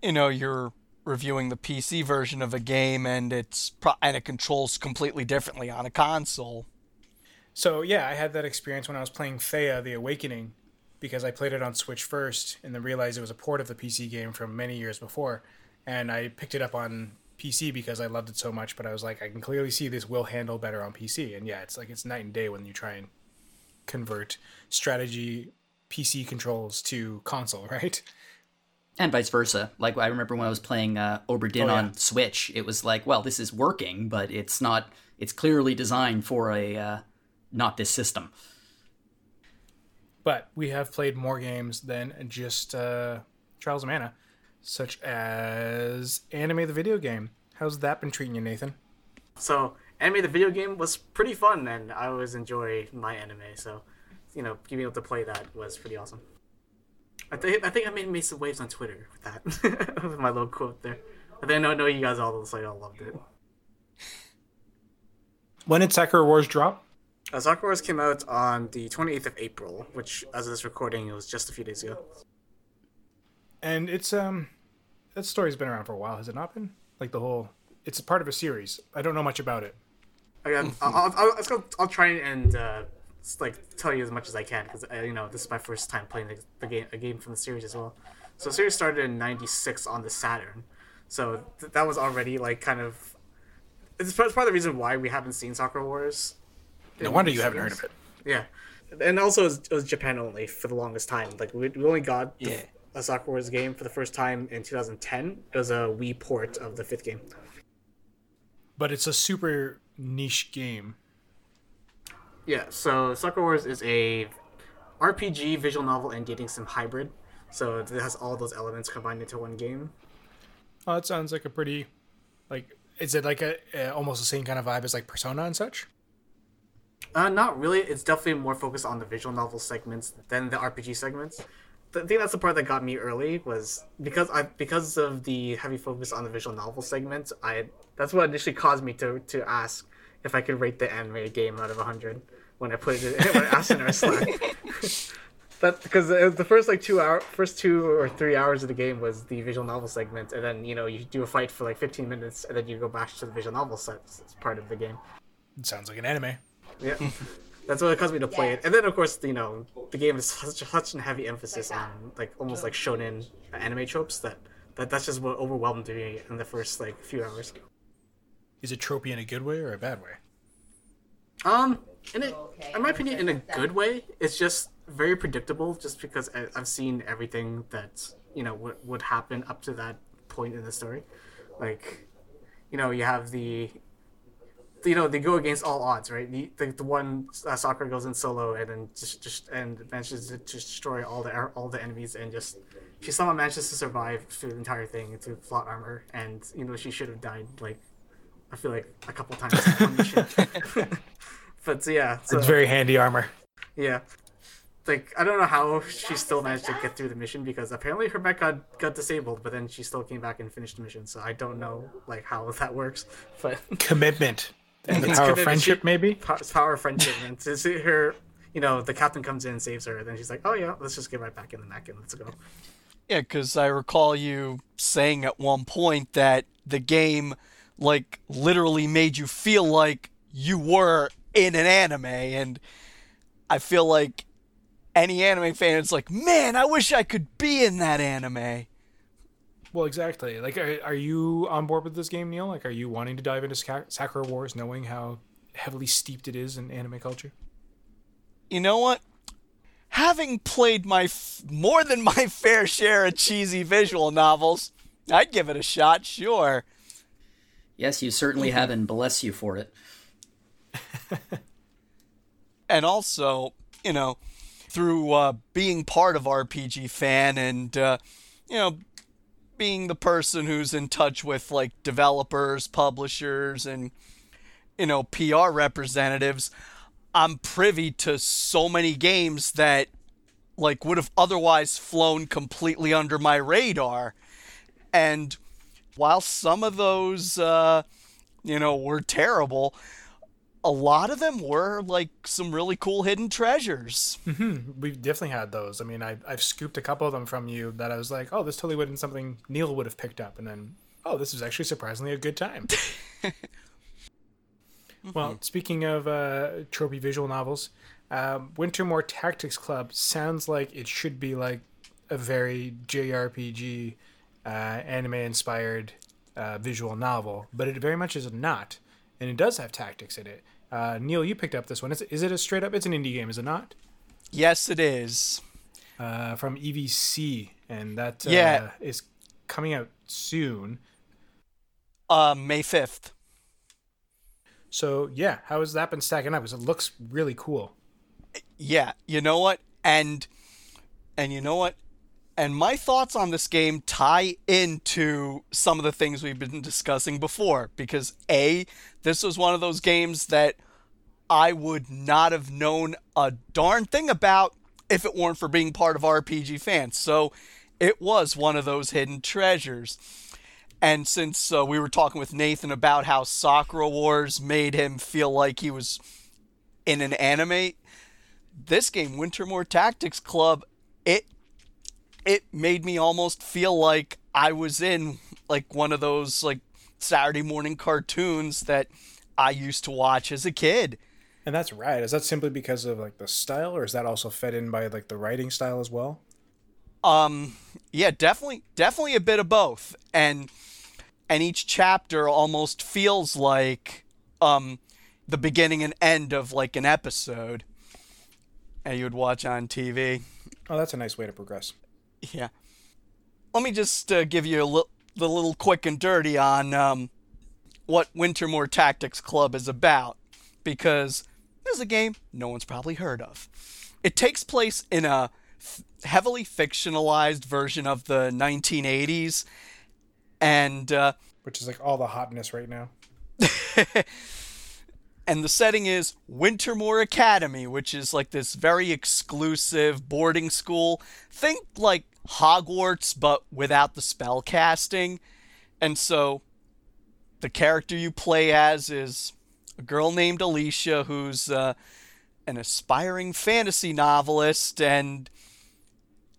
you know you're reviewing the PC version of a game and it's pro- and it controls completely differently on a console. So yeah, I had that experience when I was playing Thea: The Awakening, because I played it on Switch first, and then realized it was a port of the PC game from many years before, and I picked it up on PC because I loved it so much. But I was like, I can clearly see this will handle better on PC, and yeah, it's like it's night and day when you try and convert strategy PC controls to console, right? and vice versa. Like I remember when I was playing uh, Oberdin Oh, yeah. on Switch, it was like, well, this is working, but it's not. It's clearly designed for a uh, not this system. But we have played more games than just uh, Trials of Mana, such as Anime the video game. How's that been treating you, Nathan? So, anime the video game was pretty fun, and I always enjoy my anime. So, you know, being able to play that was pretty awesome. I think I think I made, made some waves on Twitter with that, with my little quote there. I think I know you guys all like all loved it. When did Sakura Wars drop? Uh, Sakura Wars came out on the 28th of April, which, as of this recording, it was just a few days ago. And it's um, that story's been around for a while, has it not been? Like the whole, it's a part of a series. I don't know much about it. Again, I'll, I'll, I'll, I'll try and uh, like tell you as much as I can because you know this is my first time playing the, the game, a game from the series as well. So the series started in '96 on the Saturn, so th- that was already like kind of. It's part, it's part of the reason why we haven't seen Sakura Wars. No wonder you haven't heard of it. Yeah, and also it was, it was Japan only for the longest time. Like we, we only got the- Yeah. a Sakura Wars game for the first time in 2010. It was a Wii port of the fifth game. But it's a super niche game. Yeah, so Sakura Wars is a RPG, visual novel, and dating sim hybrid. So it has all those elements combined into one game. Oh, that sounds like a pretty, like, is it like a, a almost the same kind of vibe as like Persona and such? Uh, not really. It's definitely more focused on the visual novel segments than the RPG segments. I think that's the part that got me early was because I because of the heavy focus on the visual novel segments. I that's what initially caused me to to ask if I could rate the anime game out of hundred when I put it in, when I asked in our Slack. that because the first like two hour first two or three hours of the game was the visual novel segment, and then you know you do a fight for like fifteen minutes, and then you go back to the visual novel set part of the game. It sounds like an anime. Yeah. That's what it caused me to play it, and then of course you know the game is such, such a heavy emphasis on like almost like shonen anime tropes that, that that's just what overwhelmed me in the first like few hours. Is it tropey in a good way or a bad way? Um, in a, in my opinion, in a good way. It's just very predictable, just because I, I've seen everything that you know would would happen up to that point in the story. Like, you know, you have the you know they go against all odds, right? The the, the one uh, Sakura goes in solo and then just just and manages to destroy all the all the enemies and just she somehow manages to survive through the entire thing into plot armor and you know she should have died like I feel like a couple times on mission. but yeah, so, It's very handy armor. yeah. Like I don't know how she still managed to get through the mission because apparently her mech got, got disabled, but then she still came back and finished the mission. So I don't know like how that works, but Commitment. And the It's power of friendship, She- maybe? power, power of friendship and to see her you know the captain comes in and saves her and then she's like oh yeah let's just get right back in the mech and let's go Yeah, because I recall you saying at one point that the game, like, literally made you feel like you were in an anime, and I feel like any anime fan is like, man, I wish I could be in that anime. Well, exactly. Like, are, are you on board with this game, Neil? Like, are you wanting to dive into Sakura Wars, knowing how heavily steeped it is in anime culture? You know what? Having played my f- more than my fair share of cheesy visual novels, I'd give it a shot, sure. Yes, you certainly have, and bless you for it. and also, you know, through uh, being part of RPG Fan and, uh, you know, being the person who's in touch with like developers, publishers, and, you know, PR representatives, I'm privy to so many games that like would have otherwise flown completely under my radar. And while some of those, uh, you know, were terrible, a lot of them were like some really cool hidden treasures. We've definitely had those. I mean, I, I've scooped a couple of them from you that I was like, oh, this totally would not something Neil would have picked up. And then, oh, this is actually surprisingly a good time. well, speaking of uh, tropey visual novels, um, Wintermoor Tactics Club sounds like it should be like a very JRPG, uh, anime inspired uh, visual novel, but it very much is not. And it does have tactics in it. Uh, Neil, you picked up this one. Is it, is it a straight up? It's an indie game, is it not? Yes, it is. uh, from EVC, and that uh, Yeah. is coming out soon. Uh, May 5th. So yeah, how has that been stacking up? Because it looks really cool. Yeah, you know what? And and you know what? And my thoughts on this game tie into some of the things we've been discussing before because A, this was one of those games that I would not have known a darn thing about if it weren't for being part of RPG fans. So it was one of those hidden treasures. And since uh, we were talking with Nathan about how Sakura Wars made him feel like he was in an anime, this game, Wintermoor Tactics Club, it it made me almost feel like I was in like one of those like Saturday morning cartoons that I used to watch as a kid. And that's right. Is that simply because of like the style, or is that also fed in by like the writing style as well? Um, yeah, definitely, definitely a bit of both, and and each chapter almost feels like um the beginning and end of like an episode, and you would watch on TV. Oh, that's a nice way to progress. Yeah. Let me just uh, give you a li- the little quick and dirty on um, what Wintermoor Tactics Club is about, because This is a game no one's probably heard of. It takes place in a f- heavily fictionalized version of the 1980s, and uh, Which is like all the hotness right now. and the setting is Wintermoor Academy, which is like this very exclusive boarding school. Think like Hogwarts, but without the spell casting. And so the character you play as is a girl named Alicia who's uh, an aspiring fantasy novelist and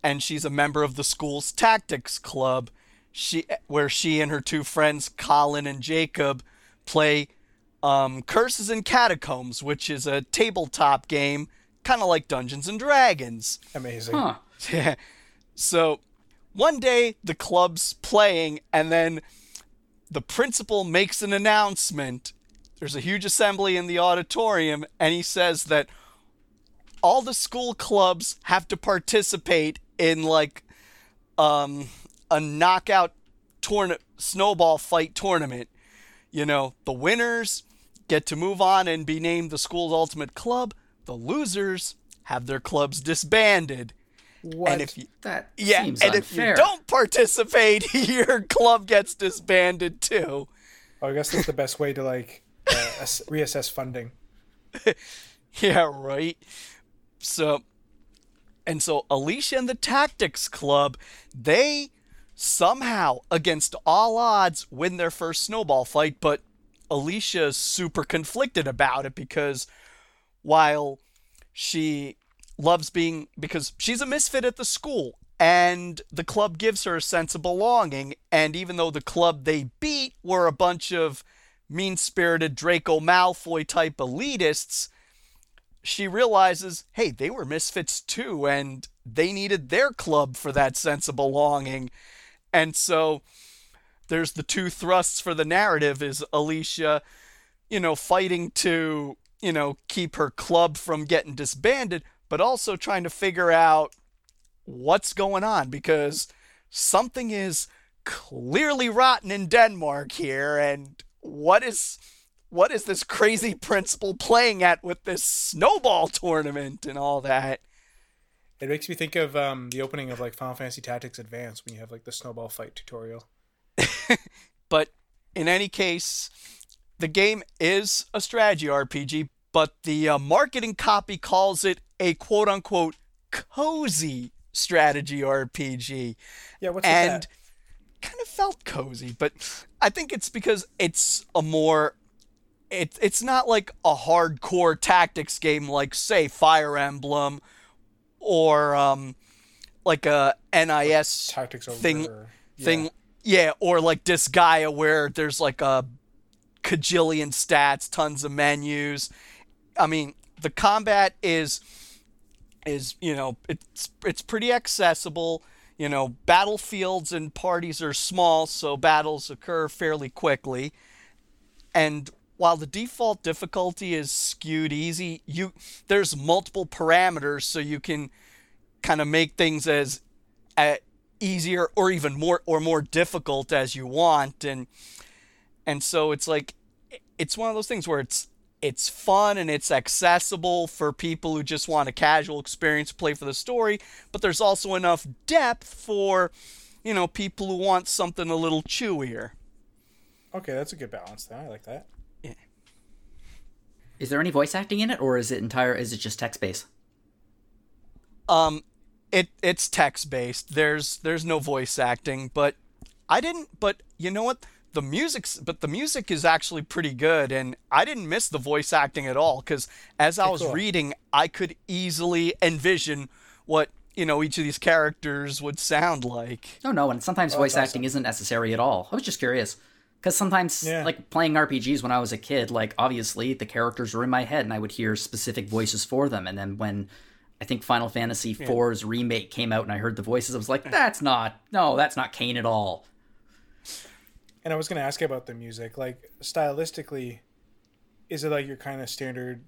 and she's a member of the school's tactics club she where she and her two friends Colin and Jacob play um, Curses and Catacombs, which is a tabletop game kind of like Dungeons and Dragons. Amazing. Huh. So one day the club's playing, and then the principal makes an announcement. There's a huge assembly in the auditorium, and he says that all the school clubs have to participate in like um, a knockout snowball fight tournament. You know, the winners get to move on and be named the school's ultimate club. The losers have their clubs disbanded. What? And if you, That yeah, seems and unfair. if you don't participate, your club gets disbanded too. oh, I guess that's the best way to like uh, ass- reassess funding. Yeah, right. So, and so Alicia and the Tactics Club, they somehow, against all odds, win their first snowball fight, but Alicia's super conflicted about it because while she loves being, because she's a misfit at the school, and the club gives her a sense of belonging, and even though the club they beat were a bunch of mean spirited Draco Malfoy type elitists, she realizes, hey, they were misfits too, and they needed their club for that sense of belonging. And so there's the two thrusts for the narrative is Alicia, you know, fighting to, you know, keep her club from getting disbanded, but also trying to figure out what's going on because something is clearly rotten in Denmark here and what is what is this crazy principal playing at with this snowball tournament and all that? It makes me think of um, the opening of like Final Fantasy Tactics Advance when you have like the snowball fight tutorial. But in any case, the game is a strategy RPG, but the uh, marketing copy calls it a quote unquote cozy strategy RPG. Yeah, what's and that? kind of felt cozy, but I think it's because it's a more it, it's not like a hardcore tactics game like say Fire Emblem or um like a NIS Tactics over thing yeah. thing yeah or like Disgaea where there's like a cajillion stats, tons of menus. I mean, the combat is is you know it's it's pretty accessible. You know, battlefields and parties are small, so battles occur fairly quickly. And while the default difficulty is skewed easy, you there's multiple parameters, so you can kind of make things as uh, easier or even more or more difficult as you want, and and so it's like it's one of those things where it's it's fun and it's accessible for people who just want a casual experience play for the story but there's also enough depth for you know people who want something a little chewier Okay, that's a good balance. Then I like that. Is there any voice acting in it, or is it entire? Is it just text based? um it it's text based there's there's no voice acting but i didn't but you know what the music's but the music is actually pretty good and i didn't miss the voice acting at all because as i was cool. reading i could easily envision what you know each of these characters would sound like Oh no, and sometimes oh, voice that's acting isn't necessary at all. I was just curious. Because sometimes, Yeah. like playing RPGs when I was a kid, like obviously the characters were in my head and I would hear specific voices for them. And then when I think Final Fantasy IV's remake came out and I heard the voices, I was like, that's not, no, that's not Kain at all. And I was going to ask you about the music. Like stylistically, is it like your kind of standard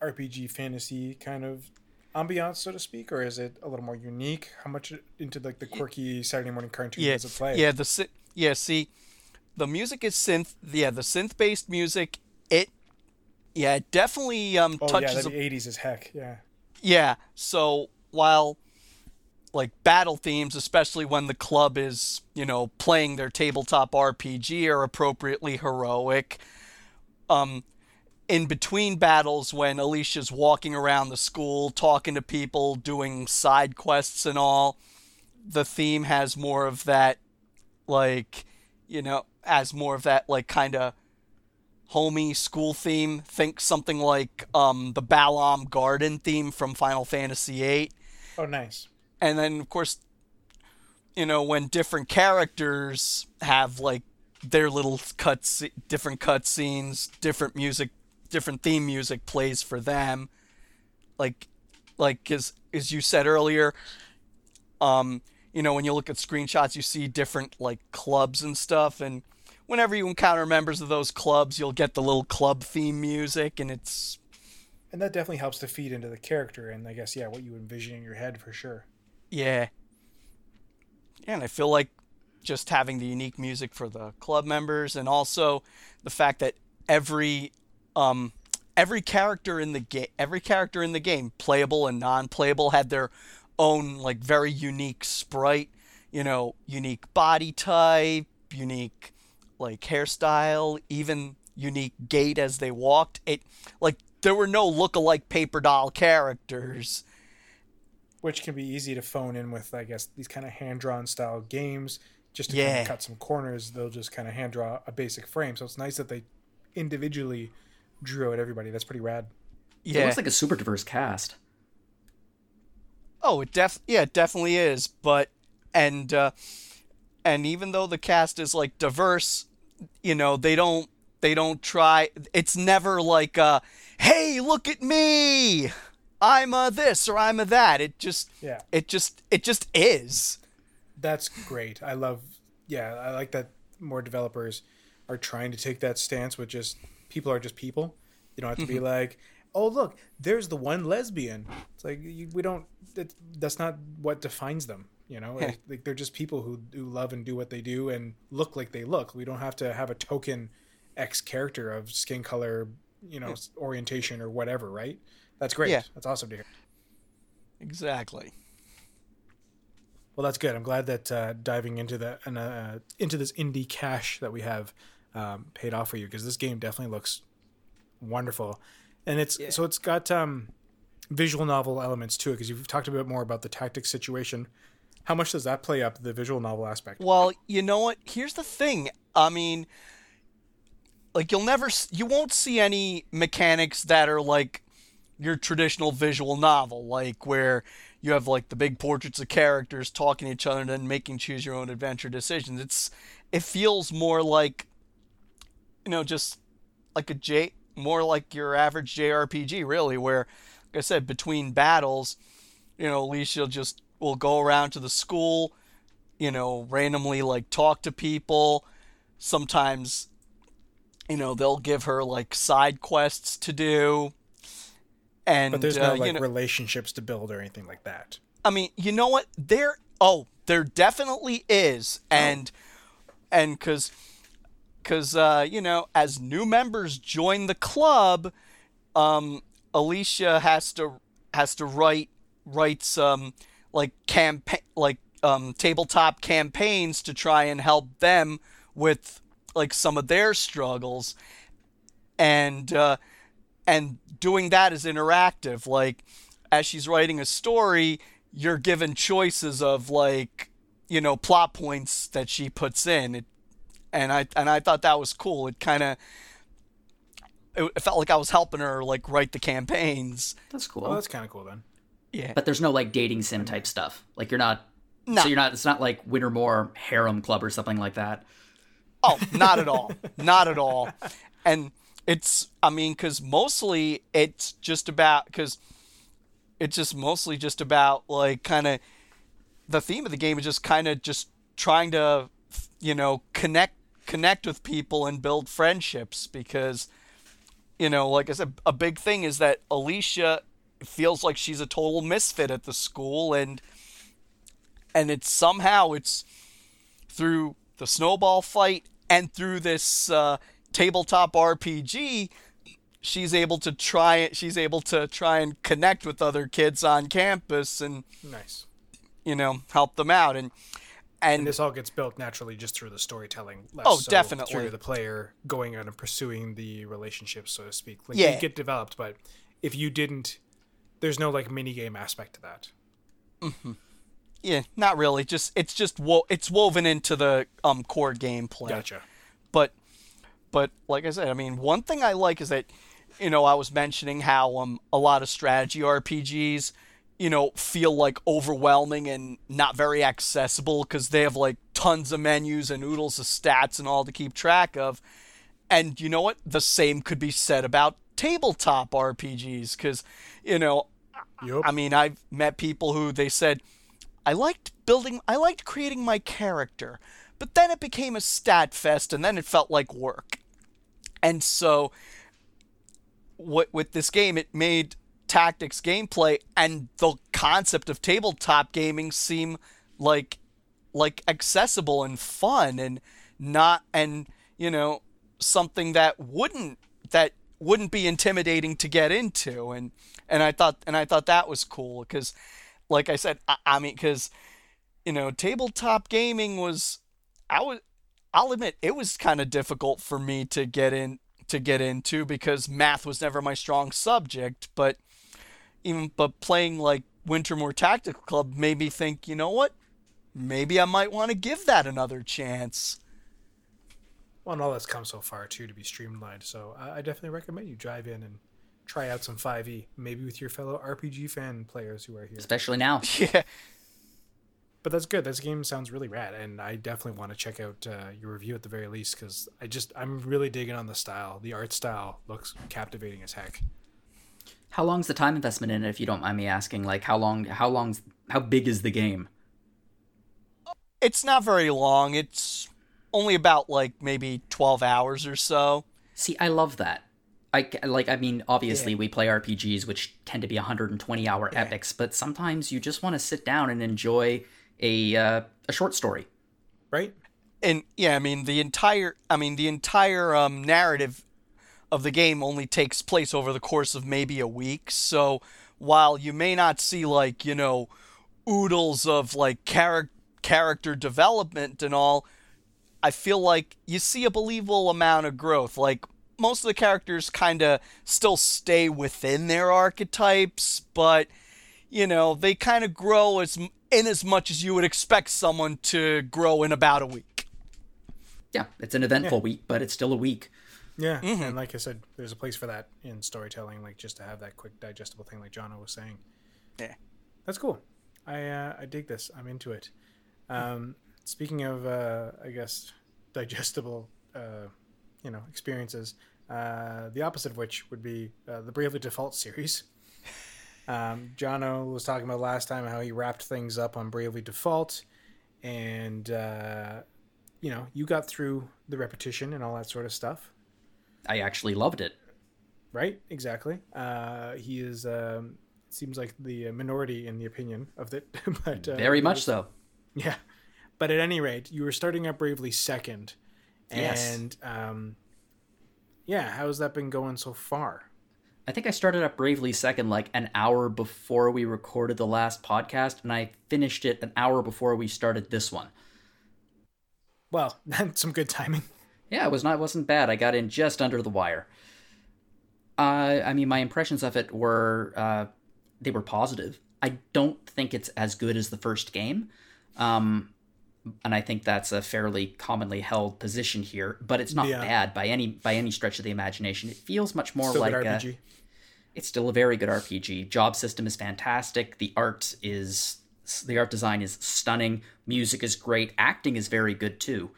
RPG fantasy kind of ambiance, so to speak, or is it a little more unique? How much into like the quirky Saturday morning cartoon yeah does it play? yeah the yeah see the music is synth yeah the synth based music it Yeah, it definitely um, Oh touches. yeah, be eighties as heck. Yeah. yeah, so while like battle themes, especially when the club is, you know, playing their tabletop RPG, are appropriately heroic. Um, in between battles, when Alicia's walking around the school, talking to people, doing side quests and all, the theme has more of that, like, you know, has more of that, like, kind of homey school theme. Think something like um, the Balamb Garden theme from Final Fantasy VIII. Oh, nice. And then, of course, you know, when different characters have like their little cuts, different cutscenes, different music, different theme music plays for them. Like, like as as you said earlier, um, you know, when you look at screenshots, you see different like clubs and stuff, and whenever you encounter members of those clubs, you'll get the little club theme music, and it's And that definitely helps to feed into the character and I guess yeah, what you envision in your head for sure. Yeah. And I feel like just having the unique music for the club members and also the fact that every um every character in the game every character in the game, playable and non-playable, had their own like very unique sprite, you know, unique body type, unique like hairstyle, even unique gait as they walked. It like there were no look-alike paper doll characters. Which can be easy to phone in with, I guess, these kind of hand drawn style games. Just to Yeah. kind of cut some corners, they'll just kind of hand draw a basic frame. So it's nice that they individually drew out everybody. That's pretty rad. It Yeah. looks like a super diverse cast. Oh, it def yeah, it definitely is. But and uh, and even though the cast is like diverse, you know, they don't they don't try. It's never like, uh, hey, look at me, I'm a this or I'm a that. It just Yeah. it just it just is. That's great. I love, yeah, I like that more developers are trying to take that stance with just people are just people. You don't have to be mm-hmm. like, oh, look, there's the one lesbian. It's like, you, we don't, that, that's not what defines them. You know, like, like they're just people who, who love and do what they do and look like they look. We don't have to have a token X character of skin color, you know, orientation or whatever, right? That's great. Yeah. That's awesome to hear. Exactly. Well, that's good. I'm glad that uh, diving into the uh, into this indie cash that we have um, paid off for you because this game definitely looks wonderful, and it's so it's got um, visual novel elements to it because you've talked a bit more about the tactics situation. How much does that play up the visual novel aspect? Well, you know what? Here's the thing. I mean, like you'll never, you won't see any mechanics that are like your traditional visual novel, like where you have like the big portraits of characters talking to each other and then making choose your own adventure decisions. It's, it feels more like, you know, just like a J, more like your average JRPG, really, where, like I said, between battles, you know, Alicia just will go around to the school, you know, randomly like talk to people. Sometimes, you know, they'll give her like side quests to do. And But there's uh, no you like know, relationships to build or anything like that. I mean, you know what? There oh, there definitely is. And and cuz cuz uh, you know, as new members join the club, um Alicia has to has to write write some like campaign like um tabletop campaigns to try and help them with like some of their struggles and uh and doing that is interactive like as she's writing a story you're given choices of like you know plot points that she puts in it and i and i thought that was cool it kind of it, it felt like i was helping her like write the campaigns That's cool. Well, that's kind of cool then. yeah but there's no like dating sim type stuff. Like you're not. No. So you're not. It's not like Wintermoor Harem Club or something like that. Oh, not at all. not at all. And it's, I mean, because mostly it's just about, because it's just mostly just about, like, kind of, the theme of the game is just kind of just trying to, you know, connect, connect with people and build friendships because, you know, like I said, a big thing is that Alicia feels like she's a total misfit at the school and, and it's somehow it's, through the snowball fight and through this uh, tabletop RPG, she's able to try. She's able to try and connect with other kids on campus and Nice. you know help them out and and, And this all gets built naturally just through the storytelling. Less Oh, so definitely. Through the player going out and pursuing the relationship, so to speak. Like, Yeah. They get developed, but if you didn't, there's no like mini game aspect to that. yeah, not really. Just it's just wo- it's woven into the um core gameplay. Gotcha. but but like I said, I mean, one thing I like is that you know I was mentioning how um a lot of strategy RPGs you know feel like overwhelming and not very accessible because they have like tons of menus and oodles of stats and all to keep track of. And you know what? The same could be said about tabletop RPGs because you know Yup. I mean, I've met people who they said, I liked building, I liked creating my character, but then it became a stat fest and then it felt like work. And so, what with this game, it made tactics gameplay and the concept of tabletop gaming seem like like accessible and fun and not and you know something that wouldn't that wouldn't be intimidating to get into. And and I thought and I thought that was cool because like I said I, I mean because you know tabletop gaming was I was I'll admit it was kind of difficult for me to get in to get into because math was never my strong subject but even but playing like Wintermoor Tactical Club made me think you know what maybe I might want to give that another chance Well, and all that's come so far too to be streamlined. So I, I definitely recommend you drive in and try out some 5e, maybe with your fellow RPG fan players who are here. especially now. yeah But that's good. This game sounds really rad, and I definitely want to check out uh, your review at the very least because I just I'm really digging on the style. The art style looks captivating as heck. How long's the time investment in it, if you don't mind me asking? Like, how long? How long's? How big is the game? it's not very long it's only about like maybe 12 hours or so See, I love that. I like. I mean, obviously, we play RPGs, which tend to be 120 hour epics, but sometimes you just want to sit down and enjoy a uh, a short story. Right? and yeah i mean the entire i mean the entire um, narrative of the game only takes place over the course of maybe a week so while you may not see like you know oodles of like char- character development and all i feel like you see a believable amount of growth like most of the characters kind of still stay within their archetypes but you know they kind of grow as in as much as you would expect someone to grow in about a week Yeah, it's an eventful week, but it's still a week. Yeah. And like I said, there's a place for that in storytelling, like just to have that quick digestible thing, like Jono was saying. Yeah. That's cool. I uh, I dig this. I'm into it. Um, speaking of, uh, I guess, digestible, uh, you know, experiences. Uh, the opposite of which would be uh, the Bravely Default series. Um, Jono was talking about last time how he wrapped things up on Bravely Default, and uh, you know, you got through the repetition and all that sort of stuff I actually loved it. right? Exactly. Uh, he is. Um, seems like the minority in the opinion of it, but uh, Very much so. Yeah, but at any rate, you were starting out bravely second, Yes. and um, yeah, how's that been going so far? I think I started up Bravely Second like an hour before we recorded the last podcast, and I finished it an hour before we started this one. Well, that's some good timing. Yeah, it was not wasn't bad. I got in just under the wire. Uh, I mean, my impressions of it were uh, they were positive. I don't think it's as good as the first game, um, and I think that's a fairly commonly held position here. But it's not Yeah. bad by any by any stretch of the imagination. It feels much more Still like a. it's still a very good RPG. Job system is fantastic. The art is the art design is stunning. Music is great. Acting is very good too.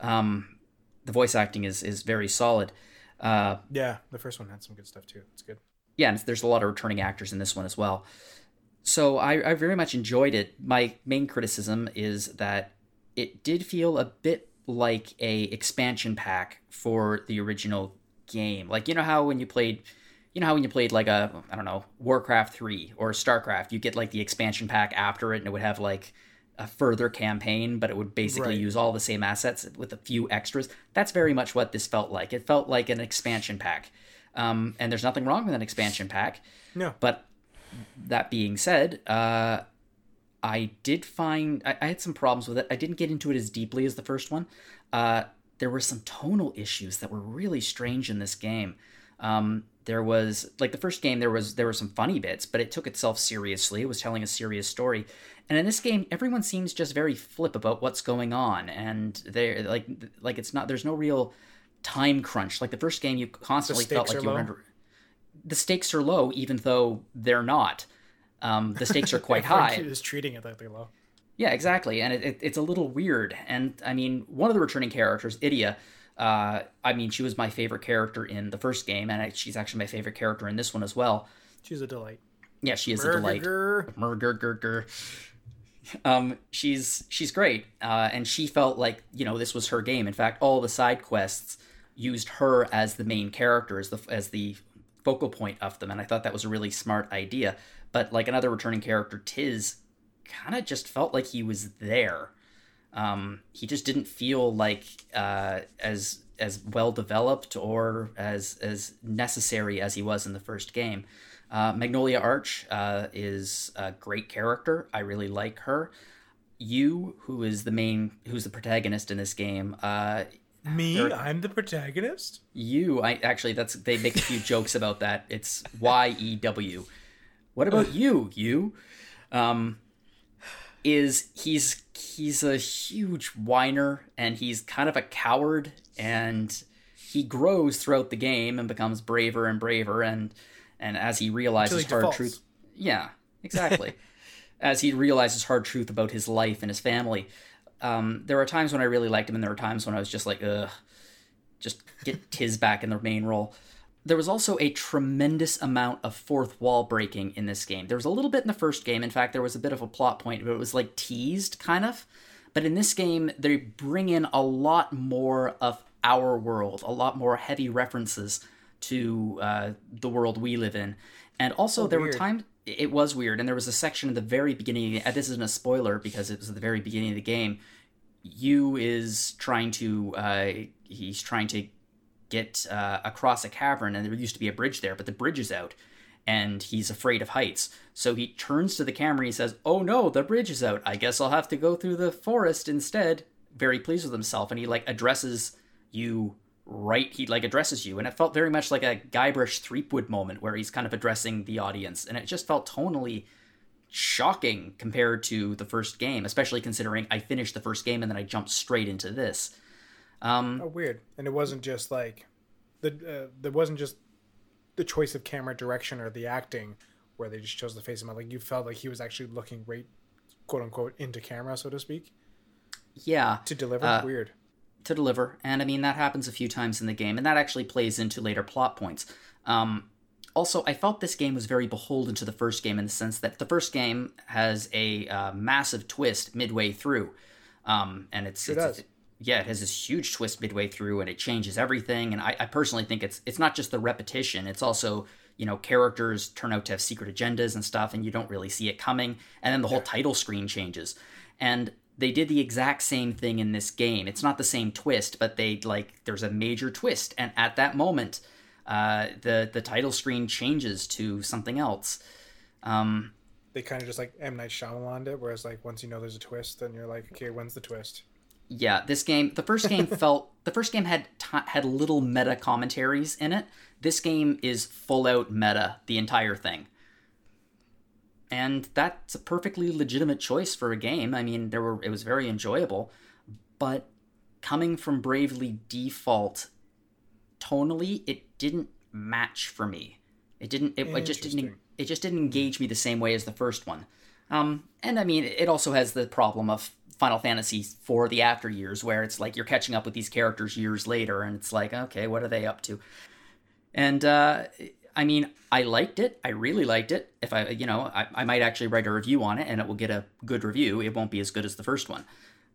Um, the voice acting is is very solid. Uh, yeah, the first one had some good stuff too. It's good. yeah, and there's a lot of returning actors in this one as well. So I, I very much enjoyed it. My main criticism is that it did feel a bit like a expansion pack for the original game. Like you know how when you played you know how when you played like a I don't know, Warcraft 3 or StarCraft, you get like the expansion pack after it and it would have like a further campaign, but it would basically Right. use all the same assets with a few extras. That's very much what this felt like. It felt like an expansion pack. Um, and there's nothing wrong with an expansion pack. No. But that being said, uh, I did find I, I, had some problems with it. I didn't get into it as deeply as the first one. Uh, there were some tonal issues that were really strange in this game. Um, there was like the first game there was there were some funny bits but it took itself seriously. It was telling a serious story. And in this game everyone seems just very flip about what's going on. And they're like like it's not there's no real time crunch. Like the first game you constantly felt like you were under the stakes are low even though they're not. Um, the stakes are quite high. is treating it like they're low. Yeah exactly. And it, it, it's a little weird. And i mean one of the returning characters Edea uh, I mean, she was my favorite character in the first game, and I, she's actually my favorite character in this one as well. She's a delight. Yeah, she is a delight. Murger, um, she's she's great, uh, and she felt like you know this was her game. In fact, all the side quests used her as the main character, as the as the focal point of them, and I thought that was a really smart idea. But like another returning character, Tiz, kind of just felt like he was there. Um, he just didn't feel like uh, as as well developed or as as necessary as he was in the first game. Uh, Magnolia Arch uh, is a great character. I really like her. You, who is the main, who's the protagonist in this game, uh, me, I'm the protagonist. You, I actually, that's they make a few jokes about that. It's Y E W. What about you? Yew, um, is he's he's a huge whiner and he's kind of a coward and he grows throughout the game and becomes braver and braver and and as he realizes he hard defaults. truth yeah exactly. As he realizes hard truth about his life and his family. Um, there are times when i really liked him and there are times when i was just like ugh just get tiz back in the main role there was also a tremendous amount of fourth wall breaking in this game. There was a little bit in the first game. In fact, there was a bit of a plot point, but it was like teased, kind of. But in this game, they bring in a lot more of our world, a lot more heavy references to uh, the world we live in. And also, there weird. were times it was weird, and there was a section at the very beginning. This isn't a spoiler because it was at the very beginning of the game. Yew is trying to uh, he's trying to get uh, across a cavern, and there used to be a bridge there, but the bridge is out, and he's afraid of heights. So he turns to the camera and he says, "Oh no, the bridge is out. I guess I'll have to go through the forest instead." Very pleased with himself, and he like addresses you right. He like addresses you, and it felt very much like a Guybrush Threepwood moment where he's kind of addressing the audience, and it just felt tonally shocking compared to the first game, especially considering I finished the first game and then I jumped straight into this. Um, Oh, weird. And it wasn't just like the uh, there wasn't just the choice of camera direction or the acting where they just chose the face of him. Like you felt like he was actually looking right, quote unquote, into camera, so to speak, yeah, to deliver. Uh, weird. to deliver. And I mean, that happens a few times in the game, and that actually plays into later plot points. Um, also, I felt this game was very beholden to the first game in the sense that the first game has a uh, massive twist midway through. Um, and it's, Sure it's- does. Yeah, it has this huge twist midway through, and it changes everything. And I, I personally think it's it's not just the repetition; it's also you know characters turn out to have secret agendas and stuff, and you don't really see it coming. And then the whole title screen changes, and they did the exact same thing in this game. It's not the same twist, but they like there's a major twist, and at that moment, uh, the the title screen changes to something else. Um, They kind of just like M Night Shyamalan it, whereas like once you know there's a twist, then you're like, okay, when's the twist? Yeah, this game, the first game felt the first game had ti had little meta commentaries in it. This game is full out meta, the entire thing. And that's a perfectly legitimate choice for a game. I mean, there were it was very enjoyable, but coming from Bravely Default tonally, it didn't match for me. It didn't it, it just didn't it just didn't engage me the same way as the first one. Um, and I mean, it also has the problem of Final Fantasy IV the after years, where it's like you're catching up with these characters years later, and it's like, okay, what are they up to? And uh, I mean, I liked it. I really liked it. If I, you know, I, I might actually write a review on it, and it will get a good review. It won't be as good as the first one,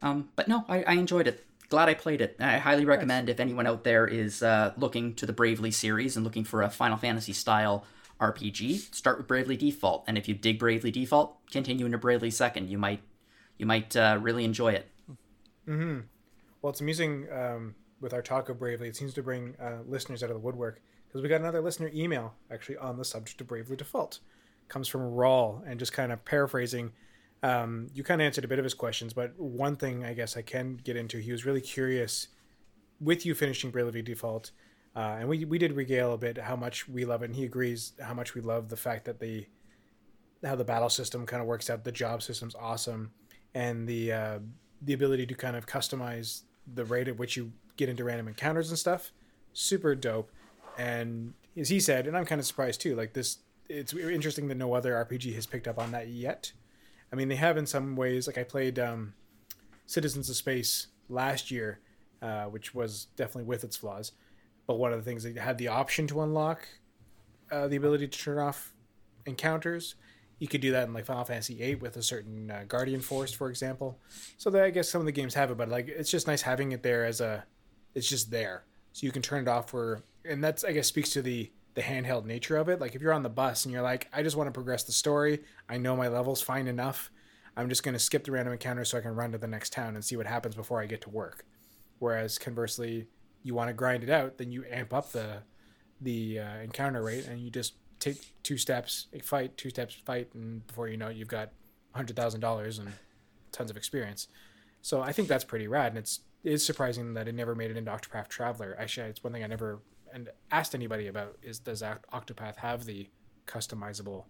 um, but no, I, I enjoyed it. Glad I played it. I highly recommend if anyone out there is uh, looking to the Bravely series and looking for a Final Fantasy style RPG, start with Bravely Default. And if you dig Bravely Default, continue into Bravely Second. You might you might uh, really enjoy it. Well, it's amusing um, with our talk of Bravely. It seems to bring uh, listeners out of the woodwork. because we got another listener email actually on the subject of Bravely Default. Comes from Rawl, and just kind of paraphrasing, um, you kind of answered a bit of his questions, but one thing I guess I can get into, he was really curious with you finishing Bravely Default, uh, and we we did regale a bit how much we love it, and he agrees how much we love the fact that the how the battle system kind of works out, the job system's awesome, and the uh, the ability to kind of customize the rate at which you get into random encounters and stuff, super dope. And as he said, and I'm kind of surprised too, like this, it's interesting that no other RPG has picked up on that yet. I mean, they have in some ways. Like I played um, Citizens of Space last year, uh, which was definitely with its flaws. But one of the things that had the option to unlock uh, the ability to turn off encounters. You could do that in like Final Fantasy VIII with a certain uh, Guardian Force, for example. So that I guess some of the games have it, but like it's just nice having it there as a, it's just there, so you can turn it off for, and that's I guess speaks to the the handheld nature of it. Like if you're on the bus and you're like, I just want to progress the story. I know my level's fine enough. I'm just going to skip the random encounter so I can run to the next town and see what happens before I get to work. Whereas conversely, you want to grind it out, then you amp up the the uh, encounter rate and you just take two steps, fight, two steps, fight, and before you know it, you've got hundred thousand dollars and tons of experience. So I think that's pretty rad, and it's it is surprising that it never made it into Octopath Traveler. Actually, it's one thing I never and asked anybody about is does Octopath have the customizable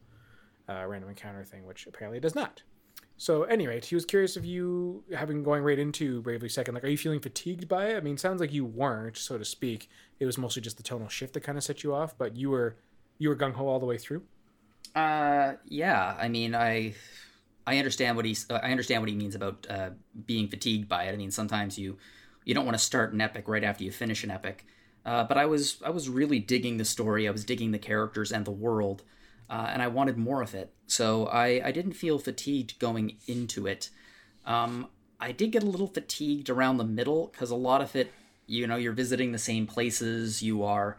uh, random encounter thing, which apparently it does not. So, anyway, he was curious if you, having going right into Bravely Second, like, are you feeling fatigued by it? I mean, sounds like you weren't, so to speak. It was mostly just the tonal shift that kind of set you off, but you were you were gung ho all the way through. Uh, yeah. I mean, I I understand what he's I understand what he means about uh, being fatigued by it. I mean, sometimes you you don't want to start an epic right after you finish an epic. Uh, but I was I was really digging the story. I was digging the characters and the world, uh, and I wanted more of it. So I I didn't feel fatigued going into it. Um, I did get a little fatigued around the middle because a lot of it, you know, you're visiting the same places. You are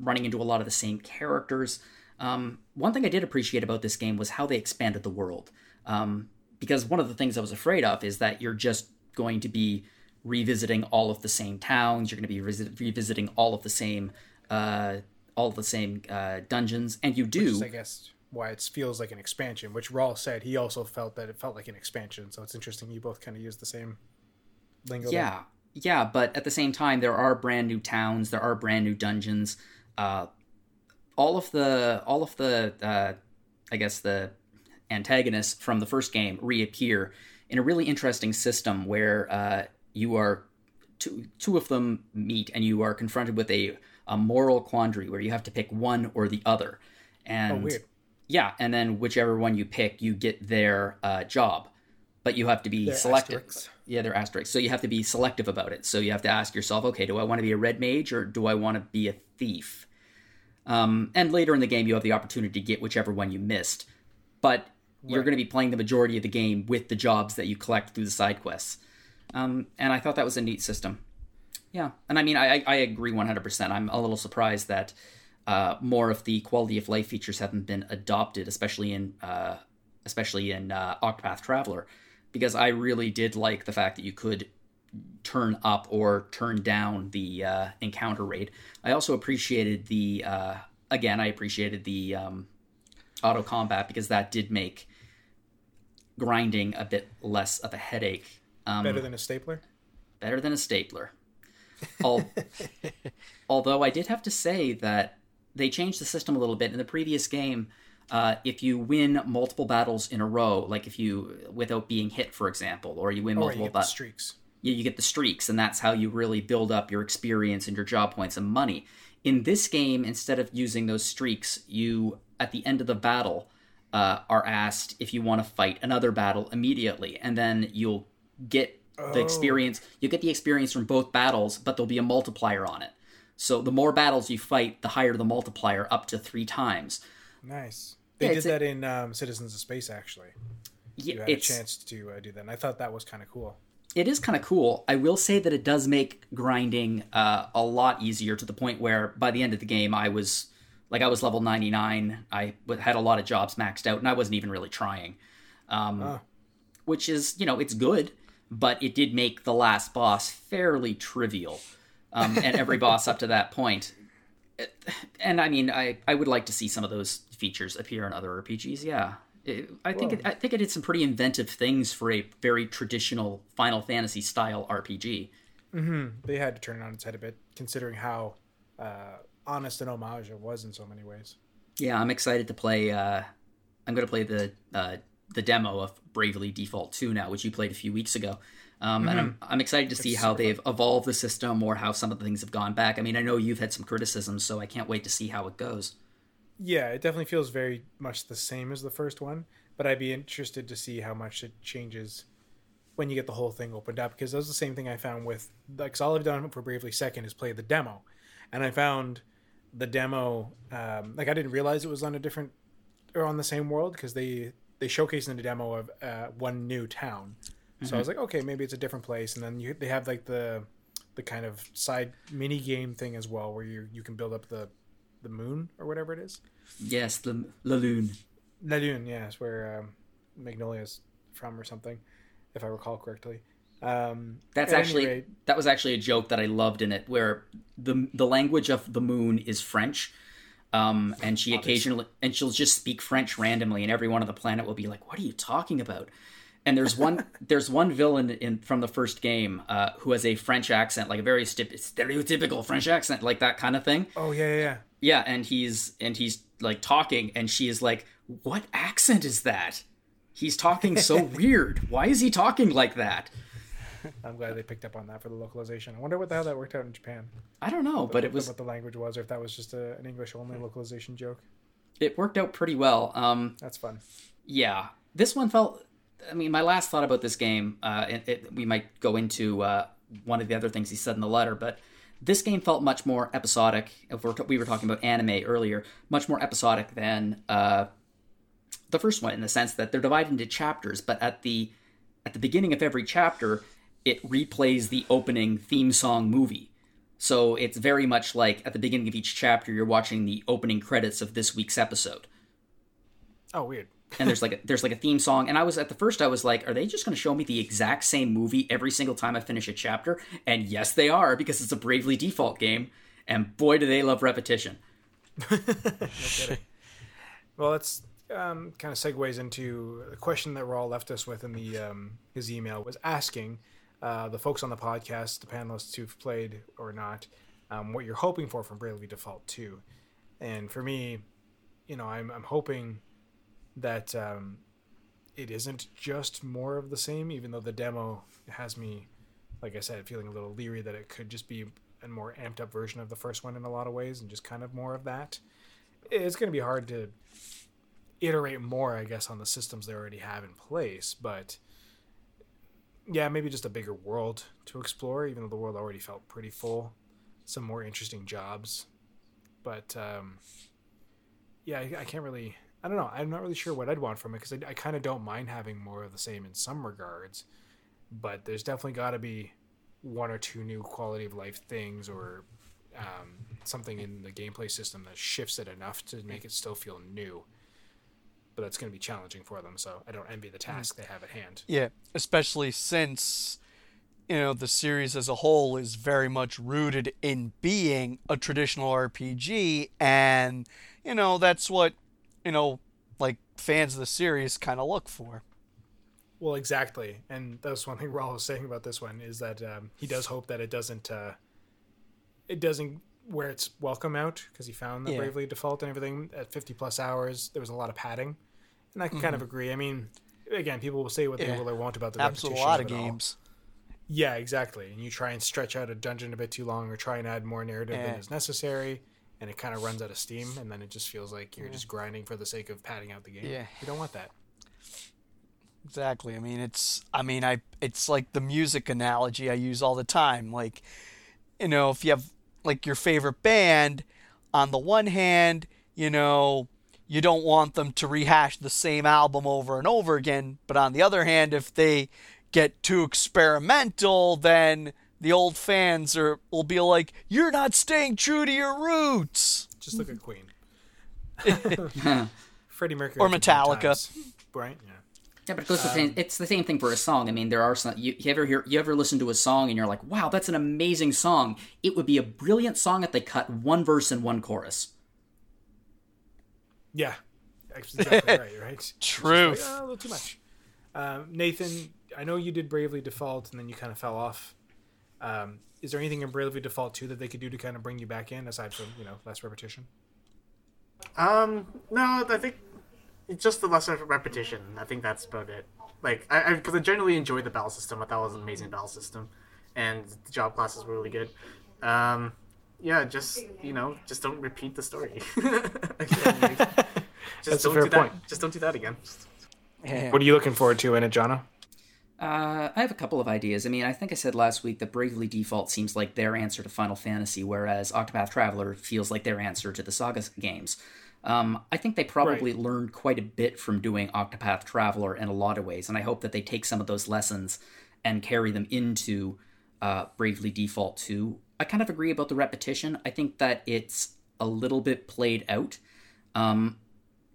running into a lot of the same characters. Um, one thing I did appreciate about this game was how they expanded the world. Um, because one of the things I was afraid of is that you're just going to be revisiting all of the same towns. You're going to be revisit- revisiting all of the same, uh, all of the same uh, dungeons, and you do. Is, I guess why it feels like an expansion. Which Rawl said he also felt that it felt like an expansion. So it's interesting you both kind of use the same lingo. Yeah, there. yeah, but at the same time, there are brand new towns. There are brand new dungeons uh, all of the all of the uh, I guess the antagonists from the first game reappear in a really interesting system where uh, you are two two of them meet and you are confronted with a a moral quandary where you have to pick one or the other. And oh, weird. Yeah, and then whichever one you pick, you get their uh, job, but you have to be they're selective. Asterisks. Yeah, they're asterisks. So you have to be selective about it. So you have to ask yourself, okay, do I want to be a red mage or do I want to be a thief? Um, and later in the game, you have the opportunity to get whichever one you missed. But right. you're going to be playing the majority of the game with the jobs that you collect through the side quests. Um, and I thought that was a neat system. Yeah. And I mean, I, I agree 100%. I'm a little surprised that uh, more of the quality of life features haven't been adopted, especially in uh, especially in uh, Octopath Traveler, because I really did like the fact that you could turn up or turn down the uh, encounter rate. I also appreciated the uh, again I appreciated the um, auto combat because that did make grinding a bit less of a headache. Um, better than a stapler. Better than a stapler. although I did have to say that they changed the system a little bit in the previous game. Uh, if you win multiple battles in a row, like if you without being hit, for example, or you win or multiple you ba- streaks, you, you get the streaks, and that's how you really build up your experience and your job points and money. In this game, instead of using those streaks, you at the end of the battle uh, are asked if you want to fight another battle immediately, and then you'll get oh. the experience. You get the experience from both battles, but there'll be a multiplier on it. So the more battles you fight, the higher the multiplier, up to three times. Nice. They yeah, did that a, in um, Citizens of Space, actually. Yeah, you had a chance to uh, do that, and I thought that was kind of cool it is kind of cool. I will say that it does make grinding uh, a lot easier to the point where by the end of the game, I was like I was level 99. I had a lot of jobs maxed out, and I wasn't even really trying. Um, oh. Which is, you know, it's good, but it did make the last boss fairly trivial. Um, and every boss up to that point. and I mean, I I would like to see some of those features appear in other RPGs. Yeah, It- I think it, I think it did some pretty inventive things for a very traditional Final Fantasy style RPG. They had to turn it on its head a bit, considering how uh, honest an homage it was in so many ways. Yeah, I'm excited to play. Uh, I'm going to play the uh, the demo of Bravely Default 2 now, which you played a few weeks ago. Um, And I'm, I'm excited to see how they've evolved the system or how some of the things have gone back. I mean, I know you've had some criticisms, so I can't wait to see how it goes. Yeah, it definitely feels very much the same as the first one, but I'd be interested to see how much it changes when you get the whole thing opened up because that was the same thing I found with like all I've done for Bravely Second is play the demo, and I found the demo um, like I didn't realize it was on a different or on the same world because they they showcased in the demo of uh, one new town, so I was like okay maybe it's a different place, and then you they have like the the kind of side mini game thing as well where you you can build up the the moon or whatever it is. Yes, the La Lune. La Lune, yes, where um, Magnolia's from or something, if I recall correctly. Um, That's actually rate- that was actually a joke that I loved in it, where the the language of the moon is French, um, and she occasionally and she'll just speak French randomly, and everyone on the planet will be like, "What are you talking about?" And there's one there's one villain in from the first game uh, who has a French accent, like a very stereotypical French accent, like that kind of thing. oh yeah, yeah, yeah. Yeah, and he's and he's like talking, and she is like, "What accent is that?" He's talking so weird. Why is he talking like that? I'm glad they picked up on that for the localization. I wonder what the hell that worked out in Japan. I don't know, but it was what the language was, or if that was just a, an English only localization joke. it worked out pretty well. Um, That's fun. yeah, this one felt. I mean, my last thought about this game, uh, it, it, we might go into uh, one of the other things he said in the letter, but this game felt much more episodic. If we're, we were talking about anime earlier, much more episodic than uh, the first one in the sense that they're divided into chapters, but at the at the beginning of every chapter, it replays the opening theme song movie. So it's very much like at the beginning of each chapter, you're watching the opening credits of this week's episode Oh, weird. And there's like a, there's like a theme song. And i was at the first i was like are they just going to show me the exact same movie every single time i finish a chapter? And yes they are because it's a bravely default game. And boy do they love repetition. Well, it's um, kind of segues into the question that Raul left us with in the um, his email was asking uh, the folks on the podcast, the panelists who've played or not, um, what you're hoping for from Bravely Default 2. And for me, you know, I'm, I'm hoping that um, it isn't just more of the same, even though the demo has me, like I said, feeling a little leery that it could just be a more amped up version of the first one in a lot of ways and just kind of more of that. It's going to be hard to iterate more, I guess, on the systems they already have in place, but yeah, maybe just a bigger world to explore, even though the world already felt pretty full. Some more interesting jobs. But um, yeah, I, I can't really. I don't know. I'm not really sure what I'd want from it because I, I kind of don't mind having more of the same in some regards. But there's definitely got to be one or two new quality of life things or um, something in the gameplay system that shifts it enough to make it still feel new. But that's going to be challenging for them, so I don't envy the task they have at hand. Yeah, especially since you know the series as a whole is very much rooted in being a traditional RPG and you know that's what you know like fans of the series kind of look for. Well, exactly, and that's one thing Raul was saying about this one is that um, he does hope that it doesn't, uh, it doesn't wear its welcome out because he found the Yeah. Bravely Default and everything at 50 plus hours. There was a lot of padding, and I can kind of agree. I mean, again, people will say what they Mm-hmm. Yeah. will or won't about the Absolutely, a lot of it all. games. Yeah, exactly. And you try and stretch out a dungeon a bit too long, or try and add more narrative than is necessary, and it kind of runs out of steam, and then it just feels like you're just grinding for the sake of padding out the game. Yeah. you don't want that. Exactly. I mean, it's I mean, I it's like the music analogy I use all the time. Like, you know, if you have like your favorite band, on the one hand, you know, you don't want them to rehash the same album over and over again, but on the other hand, if they get too experimental, then the old fans are will be like, "You're not staying true to your roots." Just look at Queen. Freddie Mercury. Or had Metallica. times, Right? Yeah. Yeah, but it goes um, the same, it's the same thing for a song. I mean, there are some you, you, ever hear you ever listen to a song and you're like, "Wow, that's an amazing song." It would be a brilliant song if they cut one verse and one chorus. Yeah, exactly right. Right. True. Like, oh, a little too much. Um, Nathan, I know you did Bravely Default and then you kind of fell off. Um, is there anything in Bravely Default 2 that they could do to kind of bring you back in aside from you know less repetition? Um, no, I think it's just the lesser repetition. I think that's about it. Like, I because I, I, generally enjoyed the battle system. I thought it was an amazing battle system, and the job classes were really good. Um, yeah, just you know, just don't repeat the story. just That's don't a fair do point. That. Just don't do that again. What are you looking forward to in it, Jono? Uh, I have a couple of ideas. I mean, I think I said last week that Bravely Default seems like their answer to Final Fantasy, whereas Octopath Traveler feels like their answer to the Saga games. Um, I think they probably right. learned quite a bit from doing Octopath Traveler in a lot of ways, and I hope that they take some of those lessons and carry them into uh, Bravely Default 2. I kind of agree about the repetition. I think that it's a little bit played out. Um,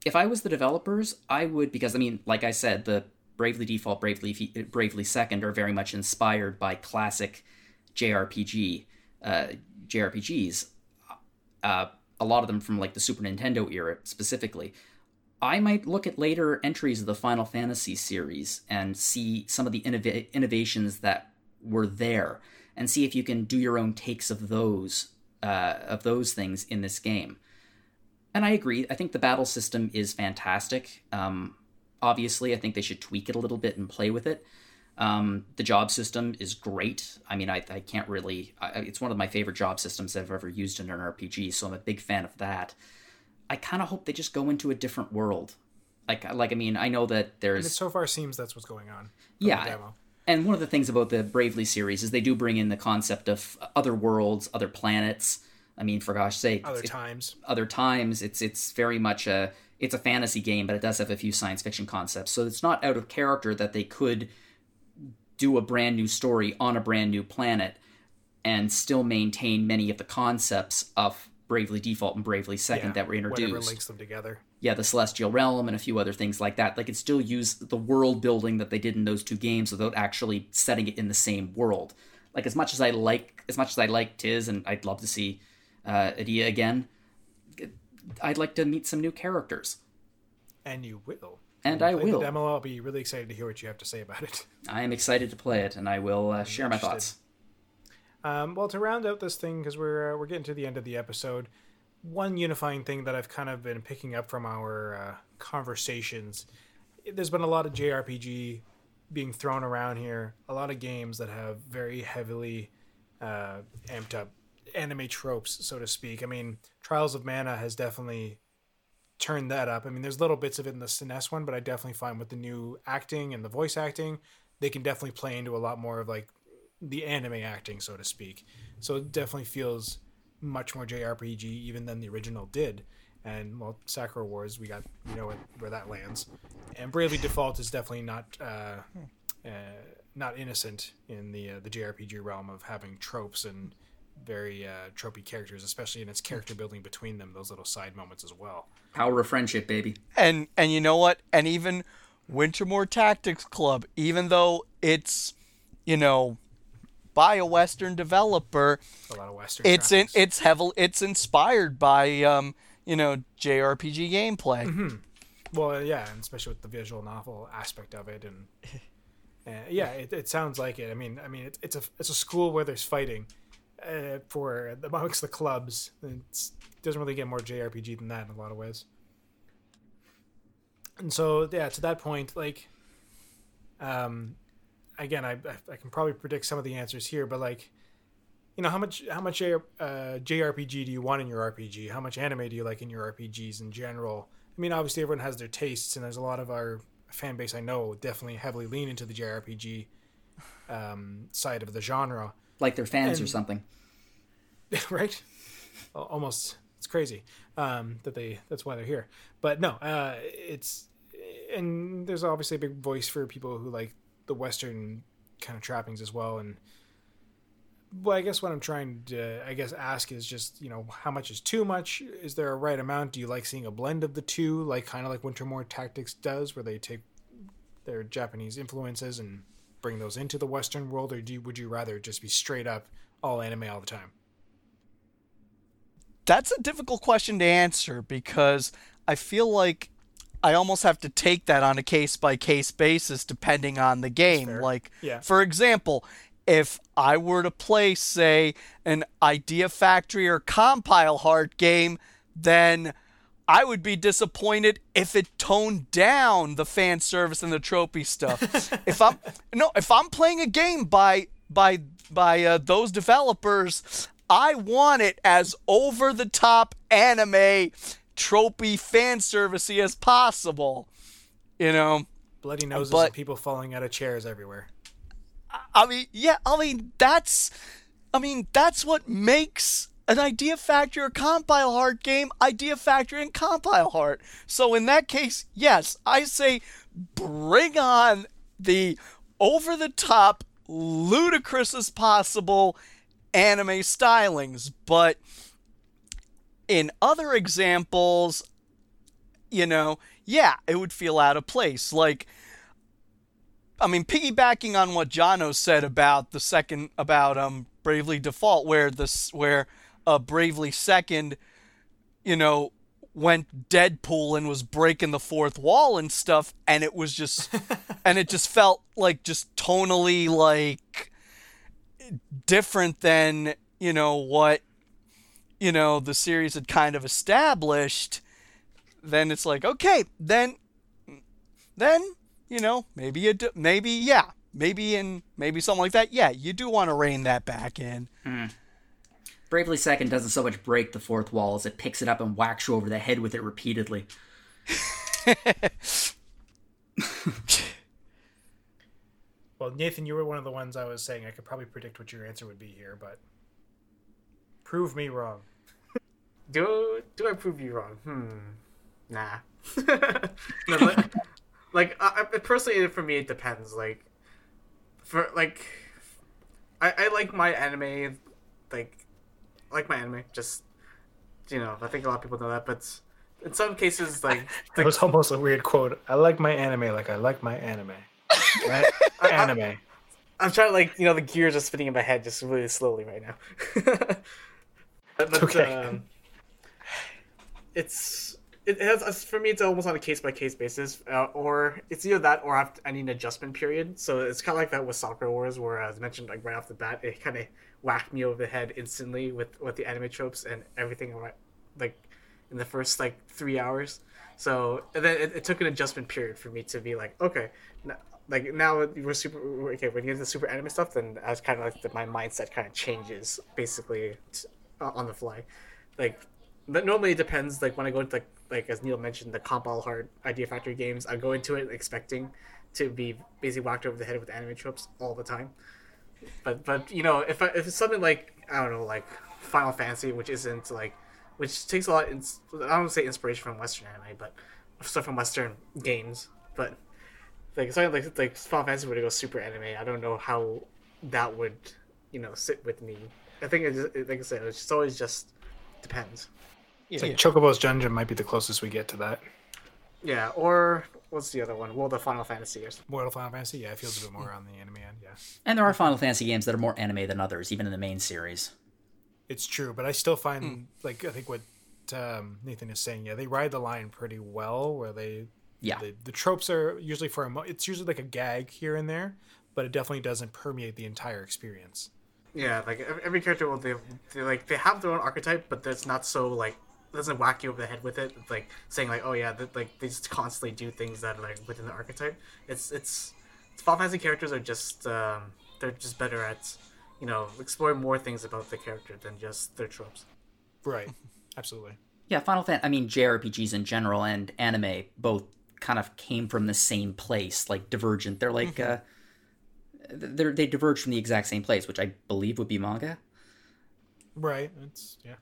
if I was the developers, I would because I mean, like I said, the Bravely Default, Bravely Bravely Second are very much inspired by classic JRPG uh, JRPGs. Uh, a lot of them from like the Super Nintendo era specifically. I might look at later entries of the Final Fantasy series and see some of the innov- innovations that were there, and see if you can do your own takes of those uh, of those things in this game. And I agree. I think the battle system is fantastic. Um, obviously, I think they should tweak it a little bit and play with it. Um, the job system is great. I mean, I, I can't really. I, it's one of my favorite job systems I've ever used in an RPG, so I'm a big fan of that. I kind of hope they just go into a different world. Like, like I mean, I know that there's. And it so far seems that's what's going on. Yeah. And one of the things about the Bravely series is they do bring in the concept of other worlds, other planets. I mean, for gosh sake, other times, other times. It's it's very much a it's a fantasy game, but it does have a few science fiction concepts. So it's not out of character that they could do a brand new story on a brand new planet and still maintain many of the concepts of Bravely Default and Bravely Second yeah, that were introduced. Whatever links them together. Yeah, the Celestial Realm and a few other things like that. They could still use the world building that they did in those two games without actually setting it in the same world. Like as much as I like, as much as I like Tiz, and I'd love to see uh, Edea again. I'd like to meet some new characters. And you will. And I will. The demo. I'll be really excited to hear what you have to say about it. I am excited to play it, and I will uh, share my thoughts. Um, well, to round out this thing, because we're uh, we're getting to the end of the episode, one unifying thing that I've kind of been picking up from our uh, conversations, there's been a lot of JRPG being thrown around here. A lot of games that have very heavily uh, amped up anime tropes, so to speak. I mean, Trials of Mana has definitely turned that up. I mean, there's little bits of it in the SNES one, but I definitely find with the new acting and the voice acting, they can definitely play into a lot more of like the anime acting, so to speak. So it definitely feels much more JRPG even than the original did. And well, Sakura Wars, we got you know where that lands. And Bravely Default is definitely not uh, uh, not innocent in the uh, the JRPG realm of having tropes and very uh, tropey characters, especially in its character building between them. Those little side moments as well. Power of friendship, baby. And and you know what? And even Wintermoor Tactics Club, even though it's you know by a Western developer, a lot of Western. It's in it's heavily it's inspired by um you know JRPG gameplay. Mm-hmm. Well, yeah, and especially with the visual novel aspect of it, and uh, yeah, it, it sounds like it. I mean, I mean, it, it's a it's a school where there's fighting, uh, for amongst the clubs. It doesn't really get more JRPG than that in a lot of ways. And so, yeah, to that point, like, um, again, I I can probably predict some of the answers here, but like, you know, how much how much uh, JRPG do you want in your RPG? How much anime do you like in your RPGs in general? I mean, obviously everyone has their tastes, and there's a lot of our fan base I know definitely heavily lean into the JRPG um, side of the genre like they're fans and, or something. right? Almost, it's crazy um, that they. That's why they're here. But no, uh, it's and there's obviously a big voice for people who like the Western kind of trappings as well. And well, I guess what I'm trying to, I guess, ask is just you know how much is too much? Is there a right amount? Do you like seeing a blend of the two, like kind of like Wintermoor Tactics does, where they take their Japanese influences and bring those into the Western world, or do you, would you rather just be straight up all anime all the time? That's a difficult question to answer because I feel like I almost have to take that on a case by case basis depending on the game. Like, Yeah. for example, if I were to play, say, an Idea Factory or Compile Heart game, then I would be disappointed if it toned down the fan service and the trophy stuff. if I'm no, if I'm playing a game by by by uh, those developers, I want it as over the top anime trophy fan servicey as possible. You know, Bloody noses But- and people falling out of chairs everywhere. I mean, yeah, I mean that's, I mean that's what makes an Idea Factory or Compile Heart game Idea Factory and Compile Heart. So in that case, yes, I say bring on the over the top, ludicrous as possible anime stylings. But in other examples, you know, yeah, it would feel out of place. Like, I mean, piggybacking on what Jono said about the second about um Bravely Default, where this where uh Bravely Second, you know, went Deadpool and was breaking the fourth wall and stuff, and it was just and it just felt like just tonally like different than you know what you know the series had kind of established then it's like okay then then you know maybe you do, maybe yeah maybe in maybe something like that. Yeah you do want to rein that back in Bravely Second doesn't so much break the fourth wall as it picks it up and whacks you over the head with it repeatedly. Well, Nathan, you were one of the ones I was saying I could probably predict what your answer would be here, but prove me wrong. Do do I prove you wrong? Hmm. Nah. No, like, like I, I- personally, for me, it depends. Like, for like, I I like my anime, like, I like my anime. Just you know, I think a lot of people know that, but in some cases, like, That was almost a weird quote. I like my anime like I like my anime. Right? anime. I'm trying to like you know the gears are spinning in my head just really slowly right now. but, but, Okay. um, it's it has for me it's almost on a case by case basis, uh, or it's either that or I, have I need an adjustment period. So it's kind of like that with Sakura Wars, where as mentioned like right off the bat, it kind of whacked me over the head instantly with with the anime tropes and everything like in the first like three hours. So and then it, it took an adjustment period for me to be like, okay, n- like now we're super okay. When you get into super anime stuff, then I was kind of like the, my mindset kind of changes basically uh, on the fly. Like, but normally it depends. Like when I go into like as Neil mentioned, the Compile Heart Idea Factory games, I go into it expecting to be basically whacked over the head with anime tropes all the time. But but you know if I, if it's something like I don't know like Final Fantasy, which isn't like which takes a lot. Ins- I don't want to say inspiration from Western anime, but stuff from Western games. But like something like like Final Fantasy to go super anime, I don't know how that would you know sit with me. I think it just, like I said, it's always just depends. It's like Chocobo's Dungeon might be the closest we get to that. Yeah, or what's the other one? Well, the Final Fantasy. Or something. World of Final Fantasy, yeah, it feels a bit more on the anime end, yeah. And there are Final Fantasy games that are more anime than others, even in the main series. It's true, but I still find like I think what um, Nathan is saying, yeah, they ride the line pretty well. Where they, Yeah. the, the tropes are usually for a mo- it's usually like a gag here and there, but it definitely doesn't permeate the entire experience. Yeah, like every character will they, they like they have their own archetype, but that's not so like it doesn't whack you over the head with it. It's like saying like, oh yeah, that, like they just constantly do things that are like within the archetype. It's it's, it's Final Fantasy characters are just um, they're just better at you know exploring more things about the character than just their tropes. Right, absolutely. Yeah, Final Fantasy, I mean, JRPGs in general and anime both kind of came from the same place, like divergent. They're like, uh, they're, they diverge from the exact same place, which I believe would be manga. Right, it's yeah.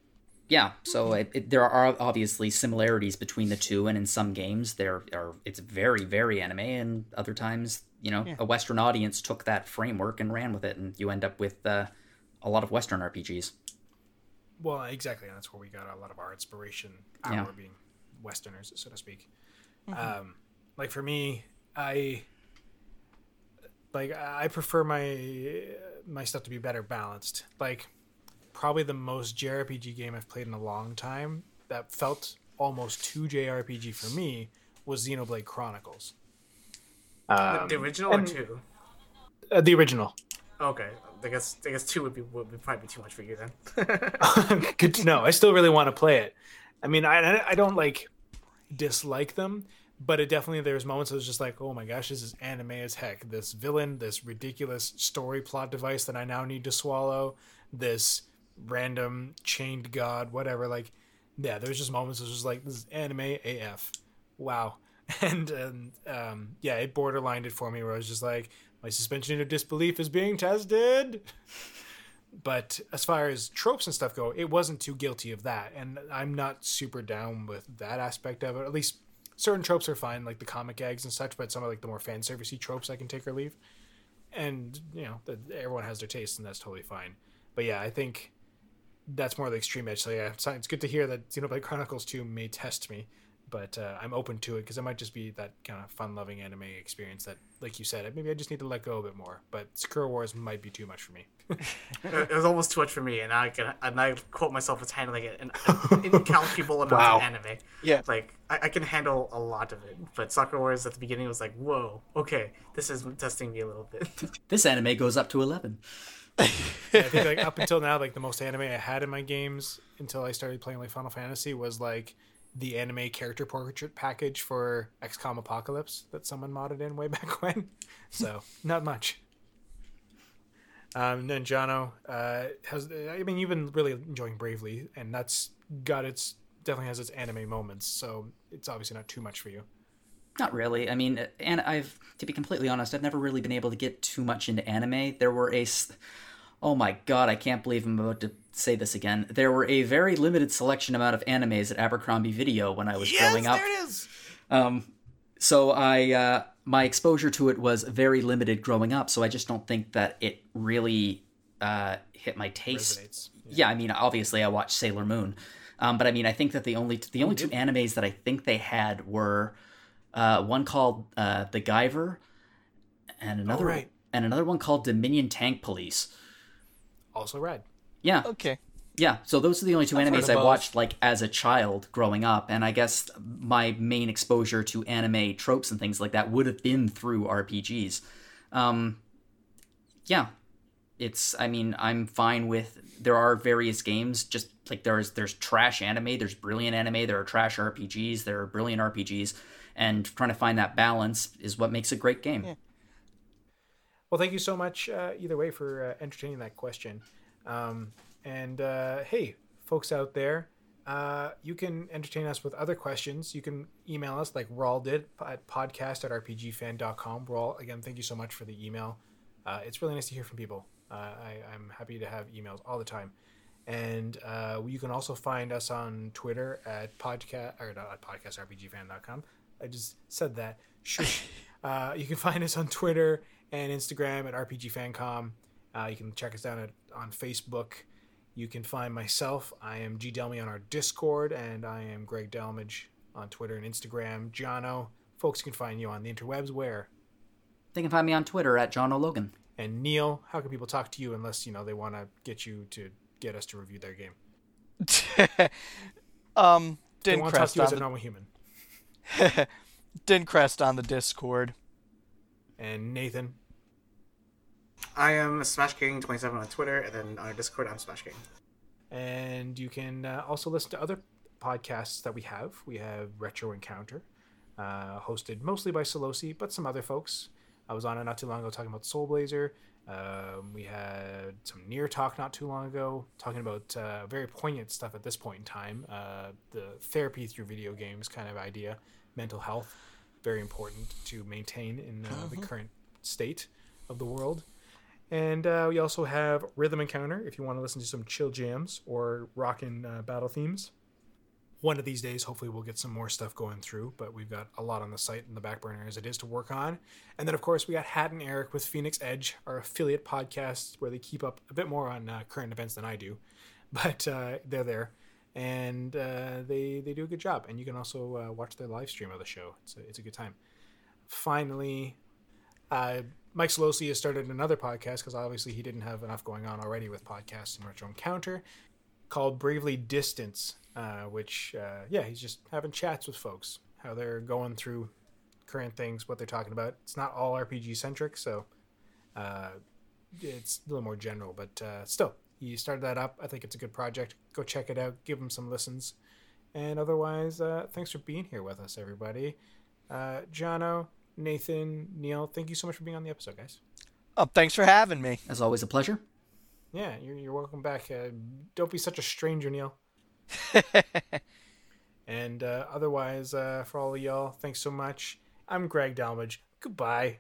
Yeah, so it, it, there are obviously similarities between the two, and in some games there are it's very very anime, and other times you know a Western audience took that framework and ran with it, and you end up with uh, a lot of Western RPGs. Well, exactly, and that's where we got a lot of our inspiration. Our Yeah. being Westerners, so to speak. Um, like for me, I Like I prefer my my stuff to be better balanced. Like probably the most JRPG game I've played in a long time that felt almost too JRPG for me was Xenoblade Chronicles. Um, the original and, or two? Uh, the original. Okay, I guess I guess two would be would be probably be too much for you then. Good to know. I still really want to play it. I mean, I I don't like dislike them, but it definitely there's moments I was just like, oh my gosh, this is anime as heck. This villain, this ridiculous story plot device that I now need to swallow, this random chained god, whatever. Like, yeah, there's just moments I was just like, this is anime AF. Wow. And um, um, yeah, it borderlined it for me where I was just like, my suspension of disbelief is being tested. but as far as tropes and stuff go, it wasn't too guilty of that, and I'm not super down with that aspect of it. At least certain tropes are fine, like the comic eggs and such, but some of like the more fan servicey tropes I can take or leave. And you know, the, everyone has their taste, and that's totally fine. But yeah, I think that's more the extreme edge. So yeah, it's, it's good to hear that Xenoblade Chronicles 2 may test me but uh, I'm open to it because it might just be that kind of fun-loving anime experience that, like you said, maybe I just need to let go a bit more. But Sakura Wars might be too much for me. it was almost too much for me, and I can and I quote myself as handling it an, an incalculable amount wow. of anime. Yeah, like I, I, can handle a lot of it, but Sakura Wars at the beginning was like, whoa, okay, this is testing me a little bit. this anime goes up to eleven. I think like up until now, like the most anime I had in my games until I started playing like Final Fantasy was like the anime character portrait package for XCOM Apocalypse that someone modded in way back when. So not much. Um, then Jono uh, has. I mean, you've been really enjoying Bravely, and that's got its definitely has its anime moments. So it's obviously not too much for you. Not really. I mean, and I've to be completely honest, I've never really been able to get too much into anime. There were a oh my god, I can't believe I'm about to say this again. There were a very limited selection amount of animes at Abercrombie Video when I was yes, growing up. There it is. Um, so I uh, my exposure to it was very limited growing up. So I just don't think that it really uh, hit my taste. Yeah. yeah. I mean, obviously I watched Sailor Moon, um, but I mean, I think that the only the only two animes that I think they had were uh, one called uh, The Guyver, and another oh, right. and another one called Dominion Tank Police also read. Yeah. Okay. Yeah, so those are the only 2 I've animes I watched like as a child growing up, and I guess my main exposure to anime tropes and things like that would have been through RPGs. Um, yeah, it's. I mean, I'm fine with. There are various games, just like there's there's trash anime, there's brilliant anime, there are trash RPGs, there are brilliant RPGs, and trying to find that balance is what makes a great game. Yeah. Well, thank you so much, uh, either way, for uh, entertaining that question. Um, and uh, hey, folks out there, uh, you can entertain us with other questions. You can email us like Rawl did at podcast at rpgfan.com. Rawl, again, thank you so much for the email. Uh, it's really nice to hear from people. Uh, I, am happy to have emails all the time. And you can also find us on Twitter at podcast or not at podcastrpgfan.com. I just said that. Shush. you can find us on Twitter and Instagram at RPGFancom. Uh, you can check us down at, on Facebook. You can find myself. I am G Delmy on our Discord, and I am Greg Delmage on Twitter and Instagram. Jono, folks can find you on the interwebs where? They can find me on Twitter at John O'Logan. And Neil, how can people talk to you unless you know they want to get you to get us to review their game? um, Dincrest on as a normal human. Dincrest on the Discord. And Nathan, I am Smash King 27 on Twitter, and then on our Discord, I'm Smash King. And you can uh, also listen to other podcasts that we have. We have Retro Encounter, uh, hosted mostly by Salbato, but some other folks. I was on it not too long ago talking about Soul Blazer. Um, we had some NieR talk not too long ago, talking about uh, very poignant stuff at this point in time. Uh, the therapy through video games kind of idea, mental health, very important to maintain in uh, the uh-huh. current state of the world. And uh, we also have Rhythm Encounter if you want to listen to some chill jams or rockin' uh, battle themes. One of these days, hopefully, we'll get some more stuff going through, but we've got a lot on the site in the back burner as it is to work on. And then, of course, we got Hat and Eric with Phoenix Edge, our affiliate podcast, where they keep up a bit more on uh, current events than I do, but uh, they're there and uh, they they do a good job. And you can also uh, watch their live stream of the show. It's a, it's a good time. Finally, uh, Mike Salbato has started another podcast because obviously he didn't have enough going on already with podcasts and Retro Encounter called Bravely Distance, uh, which, uh, yeah, he's just having chats with folks, how they're going through current things, what they're talking about. It's not all RPG centric, so uh, it's a little more general, but uh, still, he started that up. I think it's a good project. Go check it out, give him some listens. And otherwise, uh, thanks for being here with us, everybody. Uh, Jono, Nathan, Neil, thank you so much for being on the episode, guys. Oh, thanks for having me. As always, a pleasure. Yeah, you're, you're welcome back. Uh, don't be such a stranger, Neil. and uh, otherwise, uh, for all of y'all, thanks so much. I'm Greg Delmage. Goodbye.